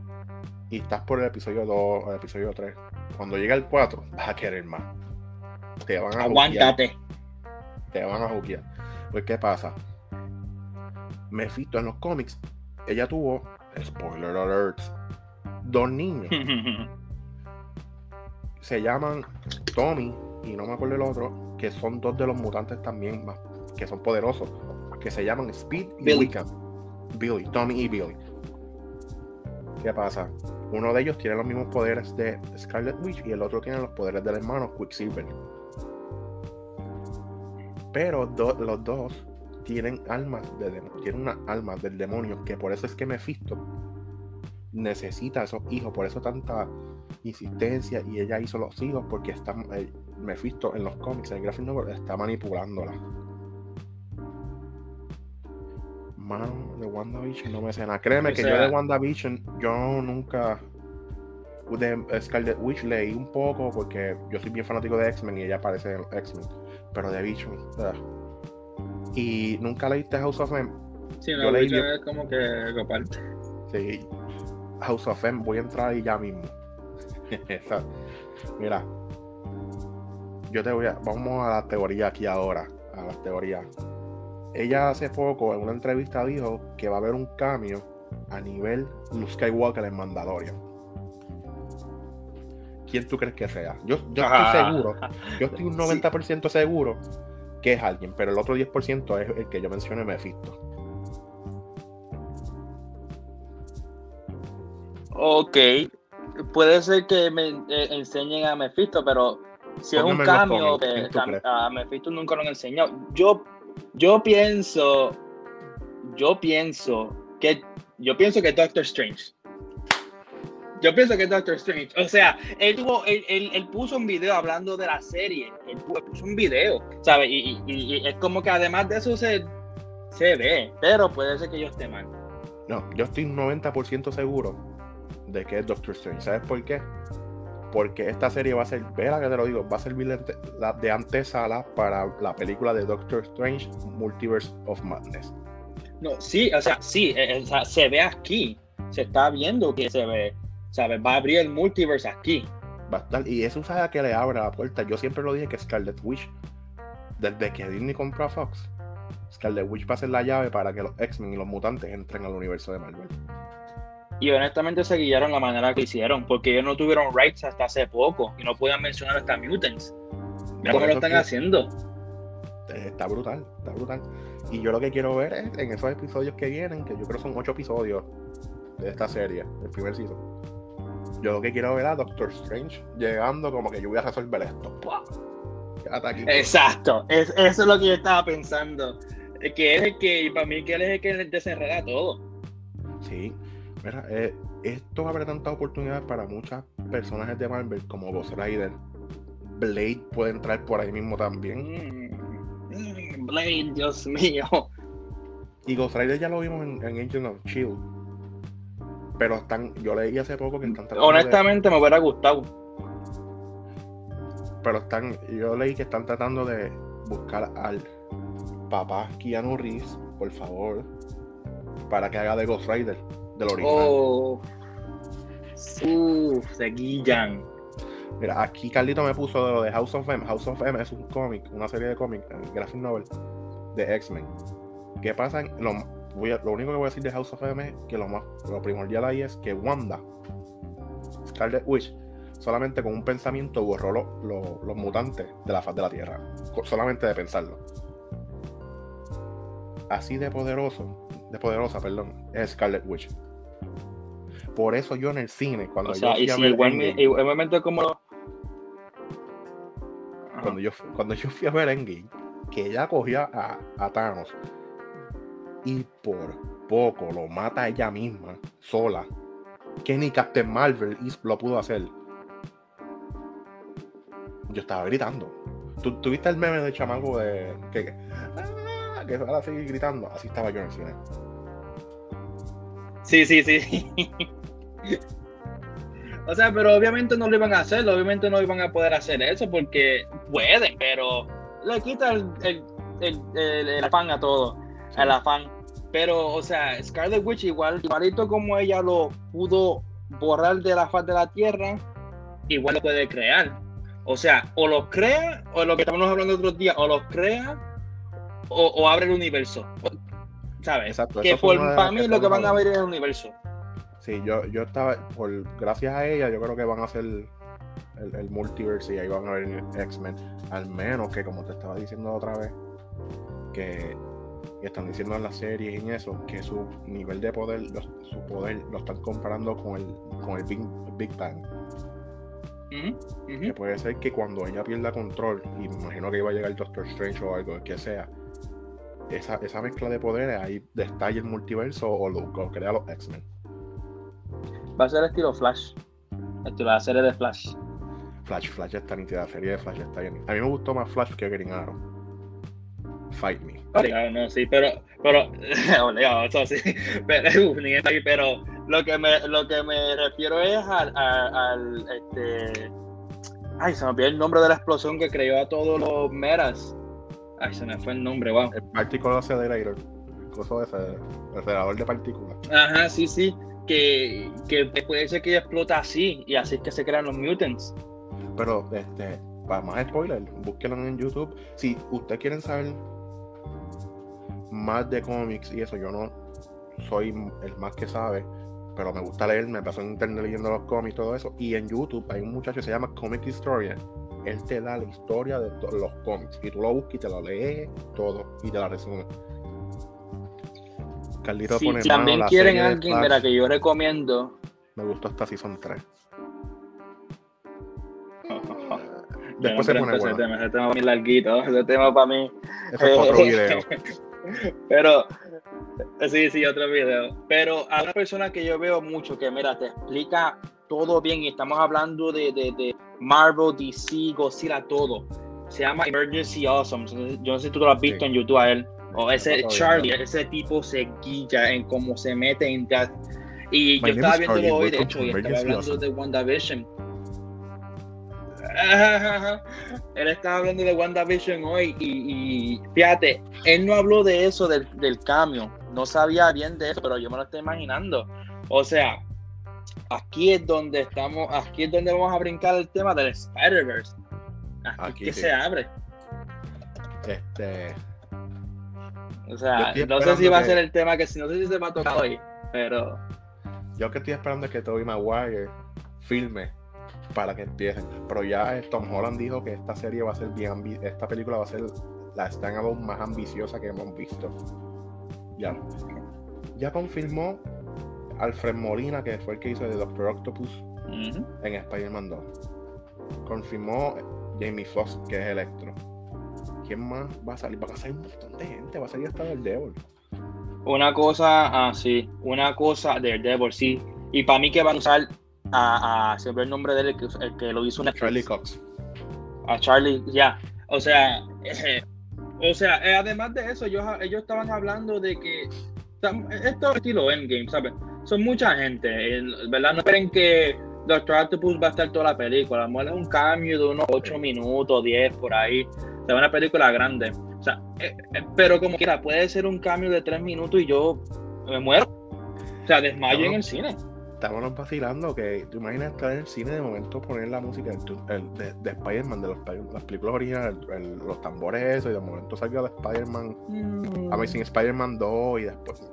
y estás por el episodio 2 o el episodio 3, cuando llega el 4, vas a querer más. Te van a Aguántate. te van a juquear. Pues ¿qué pasa? Mephisto en los cómics, ella tuvo, spoiler alerts, dos niños. (laughs) se llaman Tommy y no me acuerdo el otro, que son dos de los mutantes también más, que son poderosos, que se llaman Speed y Billy. Wiccan. Billy, Tommy y Billy. ¿Qué pasa? Uno de ellos tiene los mismos poderes de Scarlet Witch y el otro tiene los poderes del hermano Quicksilver. Pero los dos tienen almas de tienen una alma del demonio, que por eso es que Mephisto necesita esos hijos, por eso tanta insistencia y ella hizo los hijos porque está eh, Mephisto en los cómics, en el graphic novel está manipulándola. Mano, de WandaVision no me sé nada. Créeme O que sea- yo de WandaVision yo nunca de Scarlet Witch leí un poco porque yo soy bien fanático de X-Men y ella aparece en X-Men. Pero de Vision, ugh. y nunca leíste House of M. Sí, Yo no, leí Witcher bien. es como que algo. Sí, House of M, voy a entrar ahí ya mismo. (laughs) Mira, yo te voy a. Vamos a la teoría aquí ahora. A las teorías. Ella hace poco en una entrevista dijo que va a haber un cambio a nivel Luke Skywalker en Mandalorian. ¿Quién tú crees que sea? Yo, yo estoy seguro, yo estoy un (laughs) 90% seguro que es alguien, pero el otro 10% es el que yo mencioné, Mephisto. Ok, puede ser que me eh, enseñen a Mephisto, pero si es un cambio, comments, que ¿quién tú cam- crees? a Mephisto nunca lo han enseñado. Yo, yo pienso, yo pienso que, yo pienso que Doctor Strange. Yo pienso que es Doctor Strange. O sea, él tuvo, él, él- él puso un video hablando de la serie. Él pu- puso un video, ¿sabes? Y, y- y- es como que además de eso se, se ve, pero puede ser que yo esté mal. No, yo estoy un 90% seguro de que es Doctor Strange. ¿Sabes por qué? Porque esta serie va a ser, vela que te lo digo, va a servir de, de antesala para la película de Doctor Strange Multiverse of Madness. No, sí, o sea, sí, eh, eh, o sea, se ve aquí. Se está viendo que se ve. ¿Sabes? Va a abrir el multiverse aquí. Va a estar- y eso sabe que le abre la puerta. Yo siempre lo dije que Scarlet Witch, desde que Disney compró a Fox, Scarlet Witch va a ser la llave para que los X-Men y los mutantes entren al universo de Marvel. Y honestamente se guiaron la manera que hicieron, porque ellos no tuvieron rights hasta hace poco y no podían mencionar hasta mutants. Mira cómo lo están que- haciendo. Eh, Está brutal, está brutal. Y yo lo que quiero ver es en esos episodios que vienen, que yo creo son ocho episodios de esta serie, el primer season. Yo lo que quiero ver a Doctor Strange llegando como que yo voy a resolver esto. ¡Pua! Quédate aquí. Exacto, es, eso es lo que yo estaba pensando. Que es el que, para mí, que él es el que desenreda todo. Sí, mira, eh, esto abre tantas oportunidades para muchas personajes de Marvel como Ghost Rider. Blade puede entrar por ahí mismo también. Mm, mm, Blade, Dios mío. Y Ghost Rider ya lo vimos en, en Agent of Shield. Pero están, yo leí hace poco que están tratando de- Honestamente me hubiera gustado. pero están, yo leí que están tratando de buscar al papá Keanu Reeves, por favor, para que haga de Ghost Rider, del original. Oh. Uf, se guillan. Mira, aquí Carlito me puso de lo de House of M. House of M es un cómic, una serie de cómics, eh, graphic novel de X-Men. ¿Qué pasa? en- Lo, voy a- lo único que voy a decir de House of M es que lo, más, lo primordial ahí es que Wanda, Scarlet Witch, solamente con un pensamiento borró lo- lo- los mutantes de la faz de la Tierra. Solamente de pensarlo. Así de poderoso, de poderosa, perdón, es Scarlet Witch. Por eso yo en el cine, cuando O yo sea, fui y a si ver igual, Endgame- igualmente como. Cuando yo, cuando yo fui a ver Endgame, que ella cogía a, a Thanos y por poco lo mata ella misma, sola, que ni Captain Marvel lo pudo hacer. Yo estaba gritando. ¿Tú, tú viste el meme del chamaco de que, que, ah, que ahora sigue gritando? Así estaba yo en el cine. Sí, sí, sí. (laughs) o sea, pero obviamente no lo iban a hacer, obviamente no iban a poder hacer eso porque pueden, pero le quita el, el, el, el- el afán a todo, Sí. el afán. Pero, o sea, Scarlet Witch igual, igualito como ella lo pudo borrar de la faz de la tierra, igual lo puede crear. O sea, o lo crea, o lo que estamos hablando otros días, o lo crea, o, o abre el universo. ¿Sabes? Exacto, que por, para mí lo que van a ver es el universo. Sí, yo, yo estaba, por, gracias a ella, yo creo que van a hacer el, el multiverse y ahí van a ver X-Men. Al menos que, como te estaba diciendo otra vez, que, están diciendo en la serie y en eso, que su nivel de poder, su poder, lo están comparando con el, con el Big, Big Bang. Ujú. Que puede ser que cuando ella pierda control, y me imagino que iba a llegar Doctor Strange o algo, que sea, esa, esa mezcla de poderes ahí destalle el multiverso o lo, crea los X-Men. Va a ser estilo Flash. Estilo la serie de Flash. Flash, Flash está nítida, la serie de Flash está bien. A mí me gustó más Flash que Green Arrow. Fight me. Obligado, no, sí, pero, pero, (laughs) obligado, eso sí, pero, (laughs) ahí, pero lo que me, lo que me refiero es al, al, al, este, ay, se me olvidó el nombre de la explosión que creó a todos los meras, ay, se me fue el nombre, wow, El Particle Accelerator. El coso el acelerador de partículas. ajá, sí, sí, que, que puede ser que ella explota así, y así es que se crean los mutants, Pero, este, para más spoiler, búsquenlo en YouTube. Si ustedes quieren saber más de cómics y eso, yo no soy el más que sabe, pero me gusta leer, me paso en internet leyendo los cómics y todo eso. Y en YouTube hay un muchacho que se llama Comic Historian. Él te da la historia de todos los cómics. Y tú lo buscas y te lo lees todo y te la resume. Carlito si pone mano, también la quieren de alguien, Flash. mira, que yo recomiendo, Me gustó hasta Season 3. Yo (laughs) Después se pone empezar ese bueno. tema, ese tema para mí larguito, ese tema para mí Eso es otro video. (laughs) Pero, sí, sí, otro video. Pero a una persona que yo veo mucho que, mira, te explica todo bien y estamos hablando de, de, de Marvel, DC, Godzilla, todo. Se llama Emergency Awesome. Yo no sé si tú lo has visto Sí. en YouTube a él. O ese Charlie, ese tipo se guilla en cómo se mete en... that. Y My yo estaba viéndolo Charlie, hoy, de hecho, y estaba hablando Awesome. de WandaVision. (laughs) Él estaba hablando de WandaVision hoy y, y fíjate, él no habló de eso del, del cambio, no sabía bien de eso, pero yo me lo estoy imaginando. O sea, aquí es donde estamos, aquí es donde vamos a brincar el tema del Spider-Verse. Aquí, Aquí que sí. se abre. Este, O sea, no sé si va a ser el tema que si no sé si se va a tocar hoy, pero yo que estoy esperando es que Tobey Maguire filme para que empiecen. Pero ya eh, Tom Holland dijo que esta serie va a ser bien ambi- esta película va a ser la standalone más ambiciosa que hemos visto. Ya. Ya confirmó Alfred Molina, que fue el que hizo de Doctor Octopus en Spider-Man 2. Confirmó Jamie Foxx, que es Electro. ¿Quién más va a salir? Va a salir un montón de gente, va a salir hasta del Devil. Una cosa, así, una cosa de Devil, sí. Y para mí que van a usar a, a siempre el nombre de él, el que, el que lo hizo Netflix. Charlie Cox. A Charlie, ya. O sea, eh, (laughs) o sea, eh, además de eso, ellos, ellos estaban hablando de que esto es estilo Endgame, ¿sabes? Son mucha gente, ¿verdad? No esperen que Doctor Octopus va a estar toda la película. A lo mejor es un cambio de unos 8 minutos, 10 por ahí. O sea, una película grande. O sea, eh, eh, pero como quiera, puede ser un cambio de 3 minutos y yo me muero. O sea, desmayo en el cine. Estábamos vacilando que tú imaginas estar en el cine de momento poner la música el- el- de, de Spider-Man, de los, las películas originales, el- los tambores eso, y de momento salga de Spider-Man, Mm. Amazing Spider-Man 2 y después.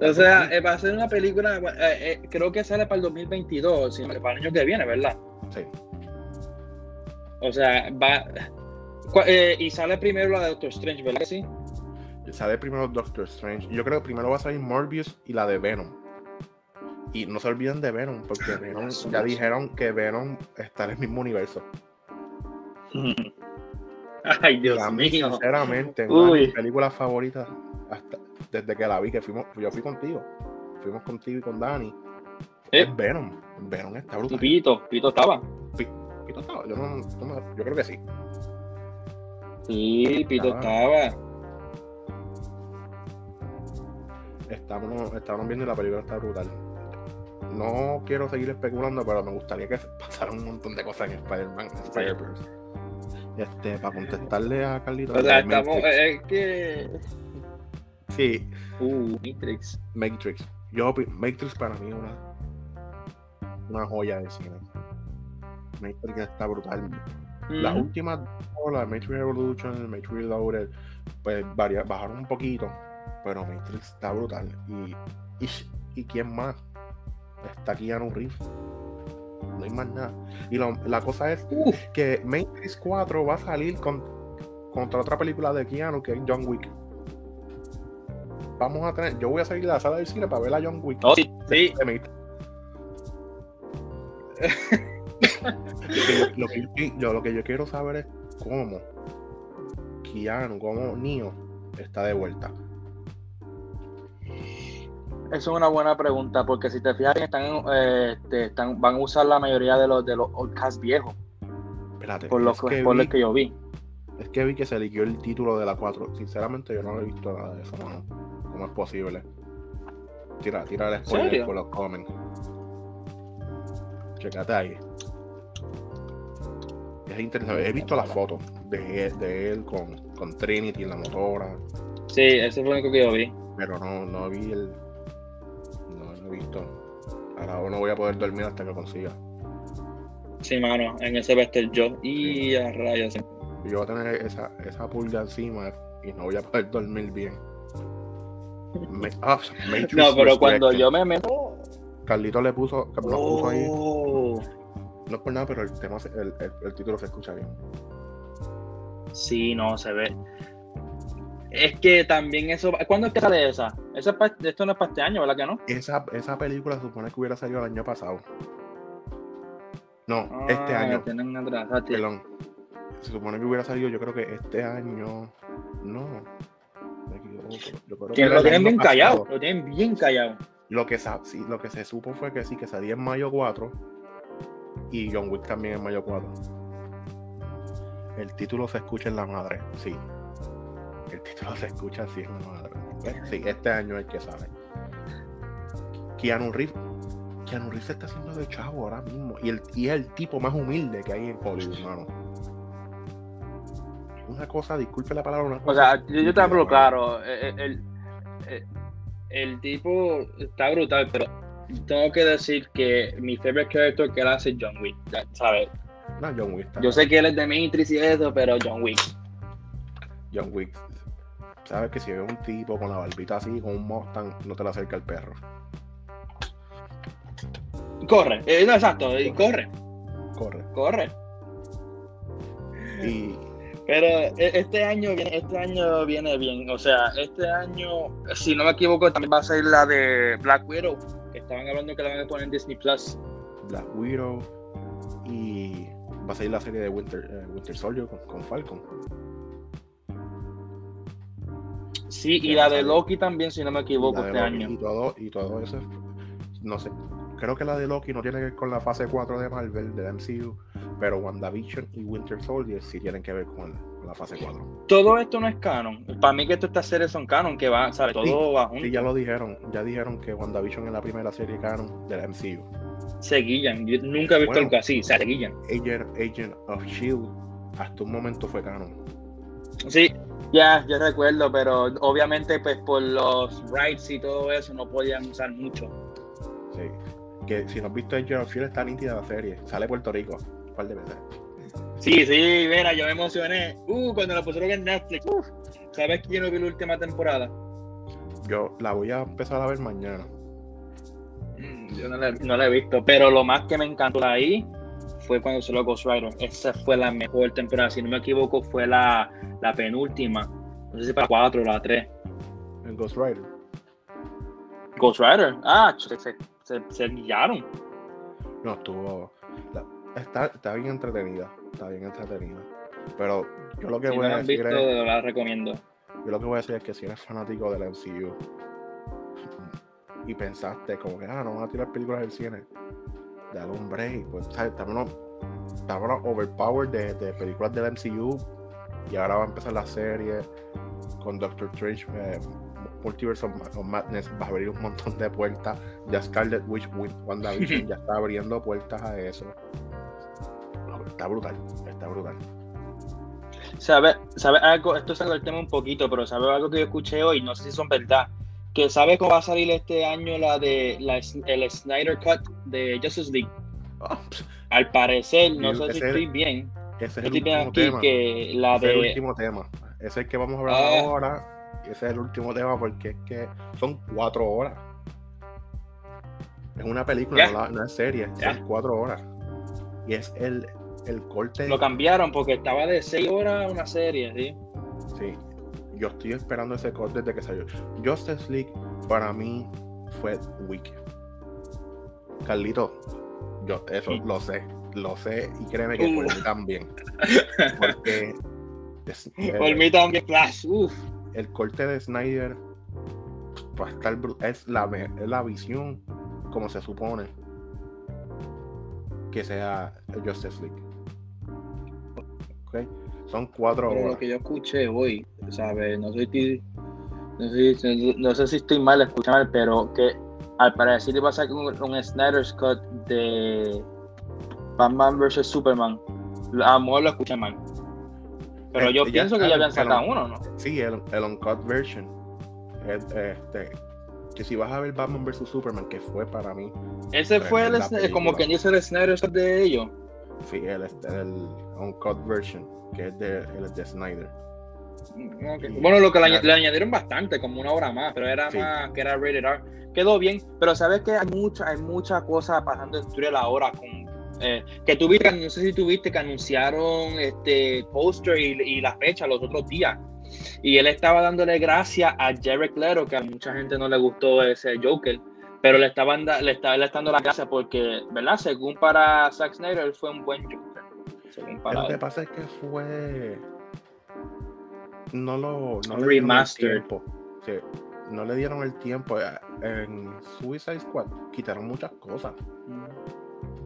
O sea, eh, va a ser una película, eh, eh, creo que sale para el 2022, sino que para el año que viene, ¿verdad? Sí. O sea, va... eh, y sale primero la de Doctor Strange, ¿verdad sí? Sale primero Doctor Strange. Yo creo que primero va a salir Morbius y la de Venom. Y no se olviden de Venom, porque Venom Eso, ya eso. dijeron que Venom está en el mismo universo. (laughs) Ay, Dios mío. sinceramente, una de mis películas favoritas hasta desde que la vi, que fuimos, yo fui contigo. Fuimos contigo y con Dani. Eh. Es Venom. Venom está Y brutal. Pito, Pito estaba. Pito estaba, Yo, no, yo creo que sí. Sí, Pito Estaba. estaba. Estábamos, estábamos viendo y la película está brutal. No quiero seguir especulando, pero me gustaría que (laughs) pasaran un montón de cosas en Spider-Man. Este, para contestarle a Carlito. O sea, estamos. Es que. Sí, Uh, Matrix. Matrix. Yo, Matrix para mí es una, una joya de cine. Matrix está brutal. Las últimas dos, la Matrix Revolution, Matrix Reloaded, pues bajaron un poquito, pero Matrix está brutal. Y, y, y quién más? Está Keanu Reeves. No hay más nada. Y lo- la cosa es que Matrix 4 va a salir con, contra otra película de Keanu que es John Wick. Vamos a tener, yo voy a salir de la sala del cine para ver a John Wick. no, sí, sí. Lo que- lo, que yo, yo- lo que yo quiero saber es cómo Keanu, cómo Neo está de vuelta. Eso es una buena pregunta, porque si te fijas, están, eh, este, están, van a usar la mayoría de los de los old cast viejos, Espérate, por lo, es, que, por yo vi. es que vi que se liquió el título de la 4. Sinceramente, yo no he visto nada de eso, mano. ¿Cómo es posible? Tira, tira el spoiler serio? por los comments. Checate ahí. Es interesante. He visto las fotos de, de él con, con Trinity en la motora. Sí, ese fue lo único que yo vi. pero no, no vi el. No, no he visto. Ahora no voy a poder dormir hasta que consiga. Sí, mano, en ese Vester yo. Y a rayos. Y yo voy a tener esa, esa pulga encima y no voy a poder dormir bien. Me- ah, No, pero cuando yo me meto. Carlito le puso, nos puso ahí. Oh, No es por nada, pero el tema, el, el- el título se escucha bien. sí, no, se ve. Es que también eso. ¿Cuándo es que sale esa? esa esto no es para este año, ¿verdad que no? Esa, esa película se supone que hubiera salido el año pasado. No, este Ah, año. Tienen atrás, Perdón. Se supone que hubiera salido, yo creo que este año. No. Lo el tienen bien pasado. callado. Lo tienen bien callado. Lo que, sí, lo que se supo fue que sí, que salía en mayo 4. Y John Wick también en mayo 4. El título se escucha en la madre, sí. El título se escucha así en la madre. Sí, este año es el que sale. Keanu Reeves. Keanu Reeves se está haciendo de chavo ahora mismo. Y, el, y es el tipo más humilde que hay en Hollywood, mano. Una cosa, disculpe la palabra, una O cosa. sea, yo, yo te hablo claro. eh, El, el, el- el tipo está brutal, pero tengo que decir que mi favorite character que él hace es John Wick. ¿Sabes? No, John Wick está- Yo sé que él es de Matrix y eso, pero John Wick. John Wick. Sabes que si ves un tipo con la barbita así, con un Mustang, no te le acerca el perro. Corre, eh, no, exacto, eh, corre, Corre. corre. Y Pero eh, este año viene, este año viene bien. O sea, este año, si no me equivoco, también va a ser la de Black Widow, que estaban hablando que la van a poner en Disney Plus. Black Widow. Y va a salir la serie de Winter, eh, Winter Soldier con, con Falcon. Sí, y la de Loki también, si no me equivoco, este año. Y todo, y todo eso, no sé, creo que la de Loki no tiene que ver con la fase 4 de Marvel, de MCU, pero WandaVision y Winter Soldier sí tienen que ver con, la fase 4. Todo esto no es canon. Para mí que todas estas series son canon, que va, ¿sabes? Todo va junto. Sí, ya lo dijeron. Ya dijeron que WandaVision es la primera serie canon de la MCU. Seguían. Yo nunca he visto algo así. Se seguían. Agent, Agent of S.H.I.E.L.D. hasta un momento fue canon. Sí, ya, yo recuerdo, pero obviamente pues por los rights y todo eso no podían usar mucho. Sí. Que si no has visto Agent of S.H.I.E.L.D. está nítida la serie. Sale Puerto Rico. ¿Cuál debe ser? Sí, sí, mira, yo me emocioné. Uh, cuando la pusieron en Netflix. ¿Sabes quién no vi la última temporada? Yo la voy a empezar a ver mañana. Mm, yo no la, he visto, pero lo más que me encantó ahí fue cuando se lo Ghost Rider. Esa fue la mejor temporada. Si no me equivoco, fue la, la penúltima. No sé si para cuatro o la tres. El Ghost Rider. Ghost Rider. Ah, se, se, se guiaron. No, estuvo está, está bien entretenida. Está bien entretenida. Pero yo lo que voy a decir es. La recomiendo. Yo lo que voy a decir es que si eres fanático del MCU y pensaste como que ah, no van a tirar películas del cine, dale un break. Pues, ¿sabes? Estamos, overpowered de, de, películas del MCU y ahora va a empezar la serie con Doctor Strange. Eh, Multiverse of, Madness va a abrir un montón de puertas. Ya Scarlet Witch WandaVision (laughs) ya está abriendo puertas a eso está brutal, está brutal. ¿Sabes sabe algo? Esto es del tema un poquito, pero ¿sabes algo que yo escuché hoy? No sé si son verdad. Que ¿sabes cómo va a salir este año la de la, el Snyder Cut de Justice League? Ah, Al parecer, no sé si estoy bien. Ese es el último tema. Que la ese es el último tema. Ese es el que vamos a hablar ah. ahora. Ese es el último tema porque es que son cuatro horas. Es una película, no, es serie. Son cuatro horas. Y es el, el corte. Lo cambiaron porque estaba de 6 horas una serie, ¿sí? Sí. Yo estoy esperando ese corte desde que salió. Justice League para mí fue weak. Carlito, yo eso lo sé. Lo sé y créeme que por mí también. (laughs) Porque. por mí también, Flash. Uf. El corte de Snyder va a estar es la, es la visión como se supone que sea Justice League. Son cuatro horas. Lo que yo escuché hoy, ¿sabes? No sé, si, no sé si estoy mal escuchando, pero que al parecer iba a sacar un, un Snyder's Cut de Batman vs Superman. A lo mejor lo escuché mal. Pero yo pienso que ya habían sacado uno, ¿no? Sí, el, el uncut version. Este, que si vas a ver Batman vs Superman, que fue para mí. Ese fue el, como que dice el Cut de ellos. Sí, el, el uncut version, que es de, el de Snyder. bueno, lo que le, añadieron bastante, como una hora más, pero era más que era rated R. Quedó bien, pero sabes que hay mucha, hay muchas cosas pasando en Twitter ahora con eh, que tuviste, no sé si tuviste que anunciaron este poster y, y, la fecha los otros días. Y él estaba dándole gracias a Jared Leto, que a mucha gente no le gustó ese Joker pero le estaban le estaba le dando la gracia porque, ¿verdad? Según para Zack Snyder, él fue un buen Joker. lo que pasa es que fue. No lo. No le dieron el tiempo. Sí, no le dieron el tiempo. Eh, en Suicide Squad quitaron muchas cosas.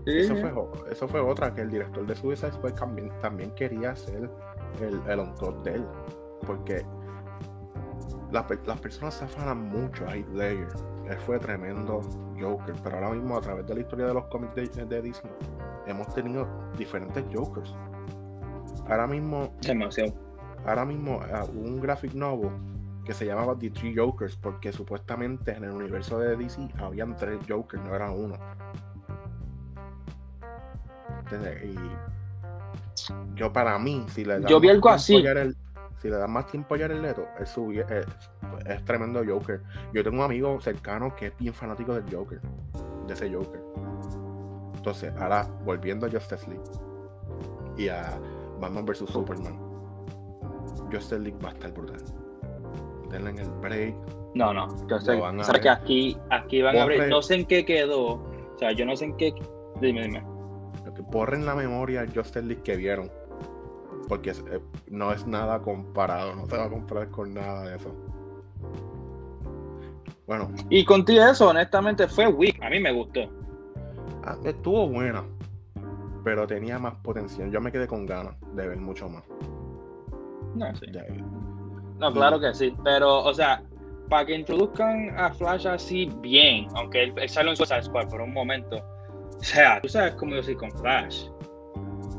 Eso, fue, eso fue otra, que el director de Suicide Squad también, también quería hacer el, el on de él. Porque las personas se afanan mucho a Heath Ledger. Él fue tremendo Joker, pero ahora mismo a través de la historia de los cómics de, Disney hemos tenido diferentes Jokers. Ahora mismo, demasiado. Ahora mismo uh, un graphic novel que se llamaba The Three Jokers porque supuestamente en el universo de DC habían tres Jokers, no era uno. Y yo para mí, si le yo vi algo así si le dan más tiempo a Jared Leto, es, es, tremendo Joker. Yo tengo un amigo cercano que es bien fanático del Joker, de ese Joker. Entonces, ahora volviendo a Justice League y a Batman vs Superman, Justice League va a estar brutal. Denle en el break. No, no, yo sé, que aquí, aquí van a abrir, no sé en qué quedó, o sea, yo no sé en qué, dime, dime. Borren la memoria Justice League que vieron porque eh, no es nada comparado, no se va a comparar con nada de eso. Bueno. Y contigo eso, honestamente, fue weak. A mí me gustó. Ah, estuvo buena. Pero tenía más potencial. Yo me quedé con ganas de ver mucho más. No, sí. No, claro que sí. Pero, o sea, para que introduzcan a Flash así bien, aunque él, salió en Suicide Squad por un momento. O sea, tú sabes cómo yo soy con Flash.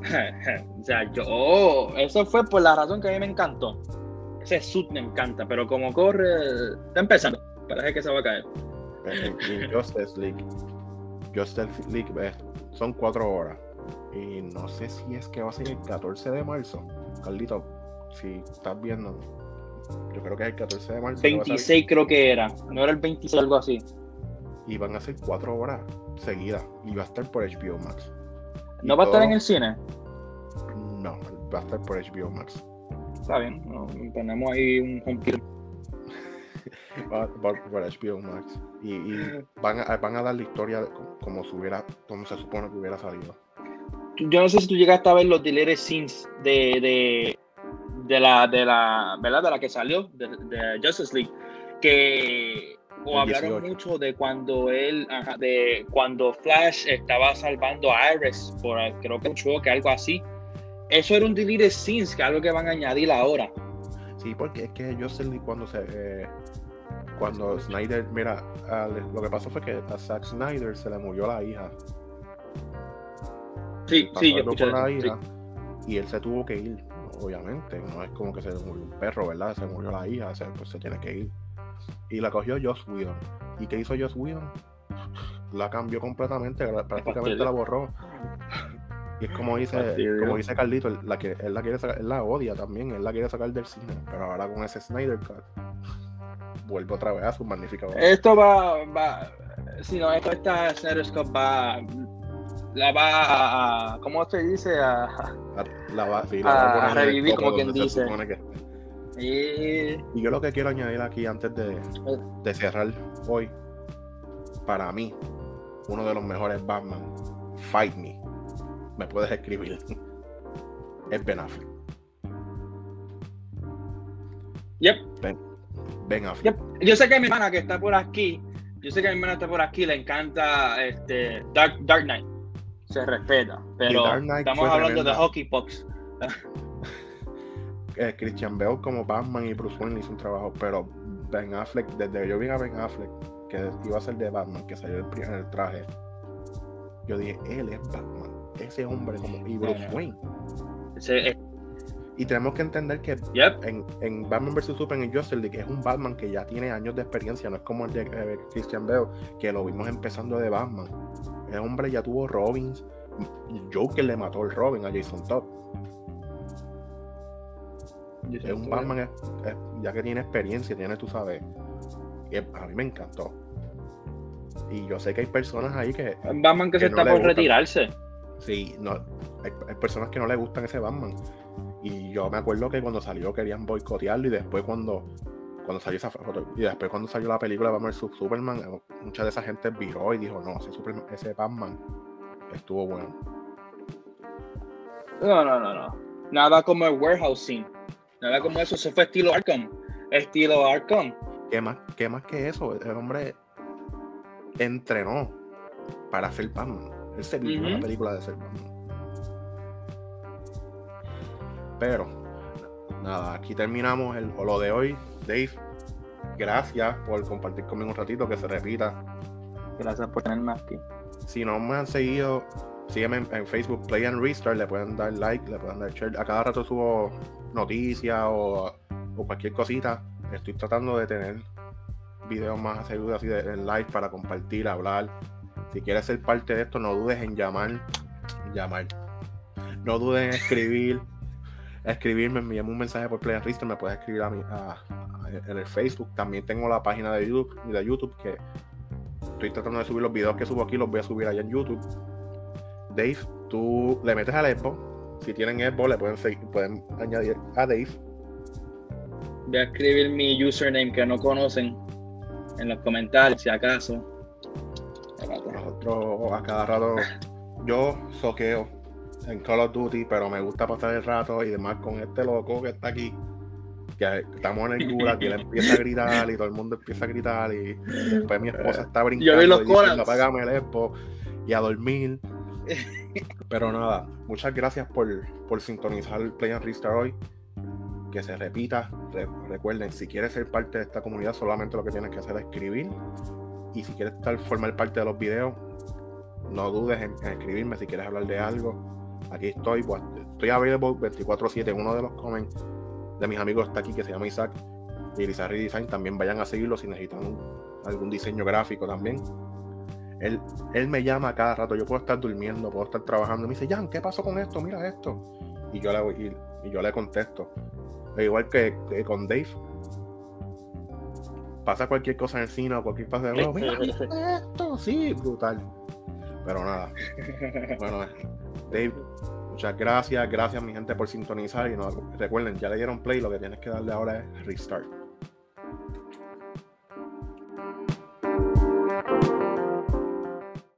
(laughs) o sea, yo. Eso fue por la razón que a mí me encantó. Ese suit me encanta, pero como corre. Está empezando. Parece que se va a caer. Y Justice League. Justice League son cuatro horas. Y no sé si es que va a ser el 14 de marzo. Carlito, si estás viendo, yo creo que es el 14 de marzo. 26 creo que era. No era el 26, algo así. Y van a ser cuatro horas seguidas. Y va a estar por HBO Max. ¿No va a estar en el cine? No, va a estar por HBO Max. Está bien, tenemos ahí un home (laughs) por, HBO Max. Y, van, a, van, a, dar la historia como, se hubiera, como se supone que hubiera salido. Yo no sé si tú llegaste a ver los deleted scenes de, de, de la, de la, ¿verdad? De la que salió, de, Justice League, que o hablaron mucho de cuando él, de cuando Flash estaba salvando a Iris por creo que un choque, algo así. Eso era un deleted scenes, que algo que van a añadir ahora. Sí, porque es que Justice League cuando se eh, cuando Snyder, mira, lo que pasó fue que a Zack Snyder se le murió la hija. Sí, sí, yo con la hija y él se tuvo que ir, obviamente. No es como que se murió un perro, ¿verdad? Se murió la hija, se, pues se tiene que ir. Y la cogió Joss Whedon. ¿Y qué hizo Joss Whedon? La cambió completamente, prácticamente la borró. Y es como dice, como dice Carlito, la que, él la quiere sacar, él la odia también, él la quiere sacar del cine, pero ahora con ese Snyder Cut vuelve otra vez a su magnífica Esto va, va, si no, esto esta Snyder Cut va la va a, ¿cómo se dice? A, la va, a, revivir, como quien dice. Y... yo lo que quiero añadir aquí antes de, de, cerrar hoy, para mí, uno de los mejores Batman, Fight Me, me puedes escribir, es Ben Affleck. Yep. Ben, ben Affleck. Yo sé que mi hermana que está por aquí, yo sé que mi hermana está por aquí, le encanta este Dark, Dark Knight se respeta. Pero estamos hablando de Hockey Pucks. Eh, Christian Bale como Batman y Bruce Wayne hizo un trabajo, pero Ben Affleck, desde que yo vi a Ben Affleck, que iba a ser de Batman, que salió el primer traje, yo dije, él es Batman, ese hombre como y Bruce Wayne. y tenemos que entender que en, en, Batman vs Superman y Justice League es un Batman que ya tiene años de experiencia, no es como el de eh, Christian Bale, que lo vimos empezando de Batman. El hombre ya tuvo Robins. Joker le mató el Robin a Jason Todd. Es un Batman ya que tiene experiencia, tiene, tú sabes. a mí me encantó. Y yo sé que hay personas ahí que. Un Batman que, se está por retirarse. Sí, no, hay, personas que no le gustan ese Batman. Y yo me acuerdo que cuando salió querían boicotearlo y después cuando cuando salió esa foto y después cuando salió la película de Batman Superman, eh, mucha de esa gente viró y dijo, no, ese, ese Batman estuvo bueno. No, no, no, no. Nada como el warehousing. Nada como eso. Eso fue estilo Arkham. Estilo Arkham. ¿Qué más, qué más que eso? El hombre entrenó para hacer Batman. Él se vio la película de ser Batman. Pero, nada, aquí terminamos el, lo de hoy. Dave, gracias por compartir conmigo un ratito, que se repita. Gracias por tenerme aquí. Si no me han seguido, sígueme en, Facebook, Play and Restart, le pueden dar like, le pueden dar share. A cada rato subo noticias o, cualquier cosita. Estoy tratando de tener videos más seguros así de, en live para compartir, hablar. Si quieres ser parte de esto, no dudes en llamar. Llamar. No dudes en escribir (laughs) escribirme, envíame un mensaje por Play Restart, me puedes escribir a, mí, en el Facebook. También tengo la página de YouTube, de YouTube que estoy tratando de subir los videos que subo aquí, los voy a subir allá en YouTube. Dave, tú le metes al Expo. Si tienen Expo, le pueden, seguir, pueden añadir a Dave. Voy a escribir mi username que no conocen en los comentarios, si acaso. Nosotros a cada rato, (laughs) yo soqueo en Call of Duty, pero me gusta pasar el rato y demás con este loco que está aquí. que estamos en el gulag y él empieza a gritar y todo el mundo empieza a gritar y después mi esposa está brincando Yo vi los y diciendo, apágame el expo y a dormir. Pero nada, muchas gracias por, por sintonizar el Play and Restart hoy. Que se repita. Re- recuerden, si quieres ser parte de esta comunidad, solamente lo que tienes que hacer es escribir. Y si quieres estar, formar parte de los videos, no dudes en, en escribirme si quieres hablar de algo. Aquí estoy, pues, estoy available 24-7. Uno de los comments de mis amigos está aquí que se llama Isaac y Irizarry Design. También vayan a seguirlo si necesitan algún diseño gráfico también. Él, él me llama a cada rato. Yo puedo estar durmiendo, puedo estar trabajando. Me dice, Jan, ¿qué pasó con esto? Mira esto. Y yo le, y, y yo le contesto. E igual que, que con Dave. Pasa cualquier cosa en el cine o cualquier cosa de "Oh, mira, ¿viste esto, sí, brutal. Pero nada. (laughs) Bueno, Dave, muchas gracias. Gracias, mi gente, por sintonizar. Y no, recuerden, ya le dieron play. Lo que tienes que darle ahora es restart.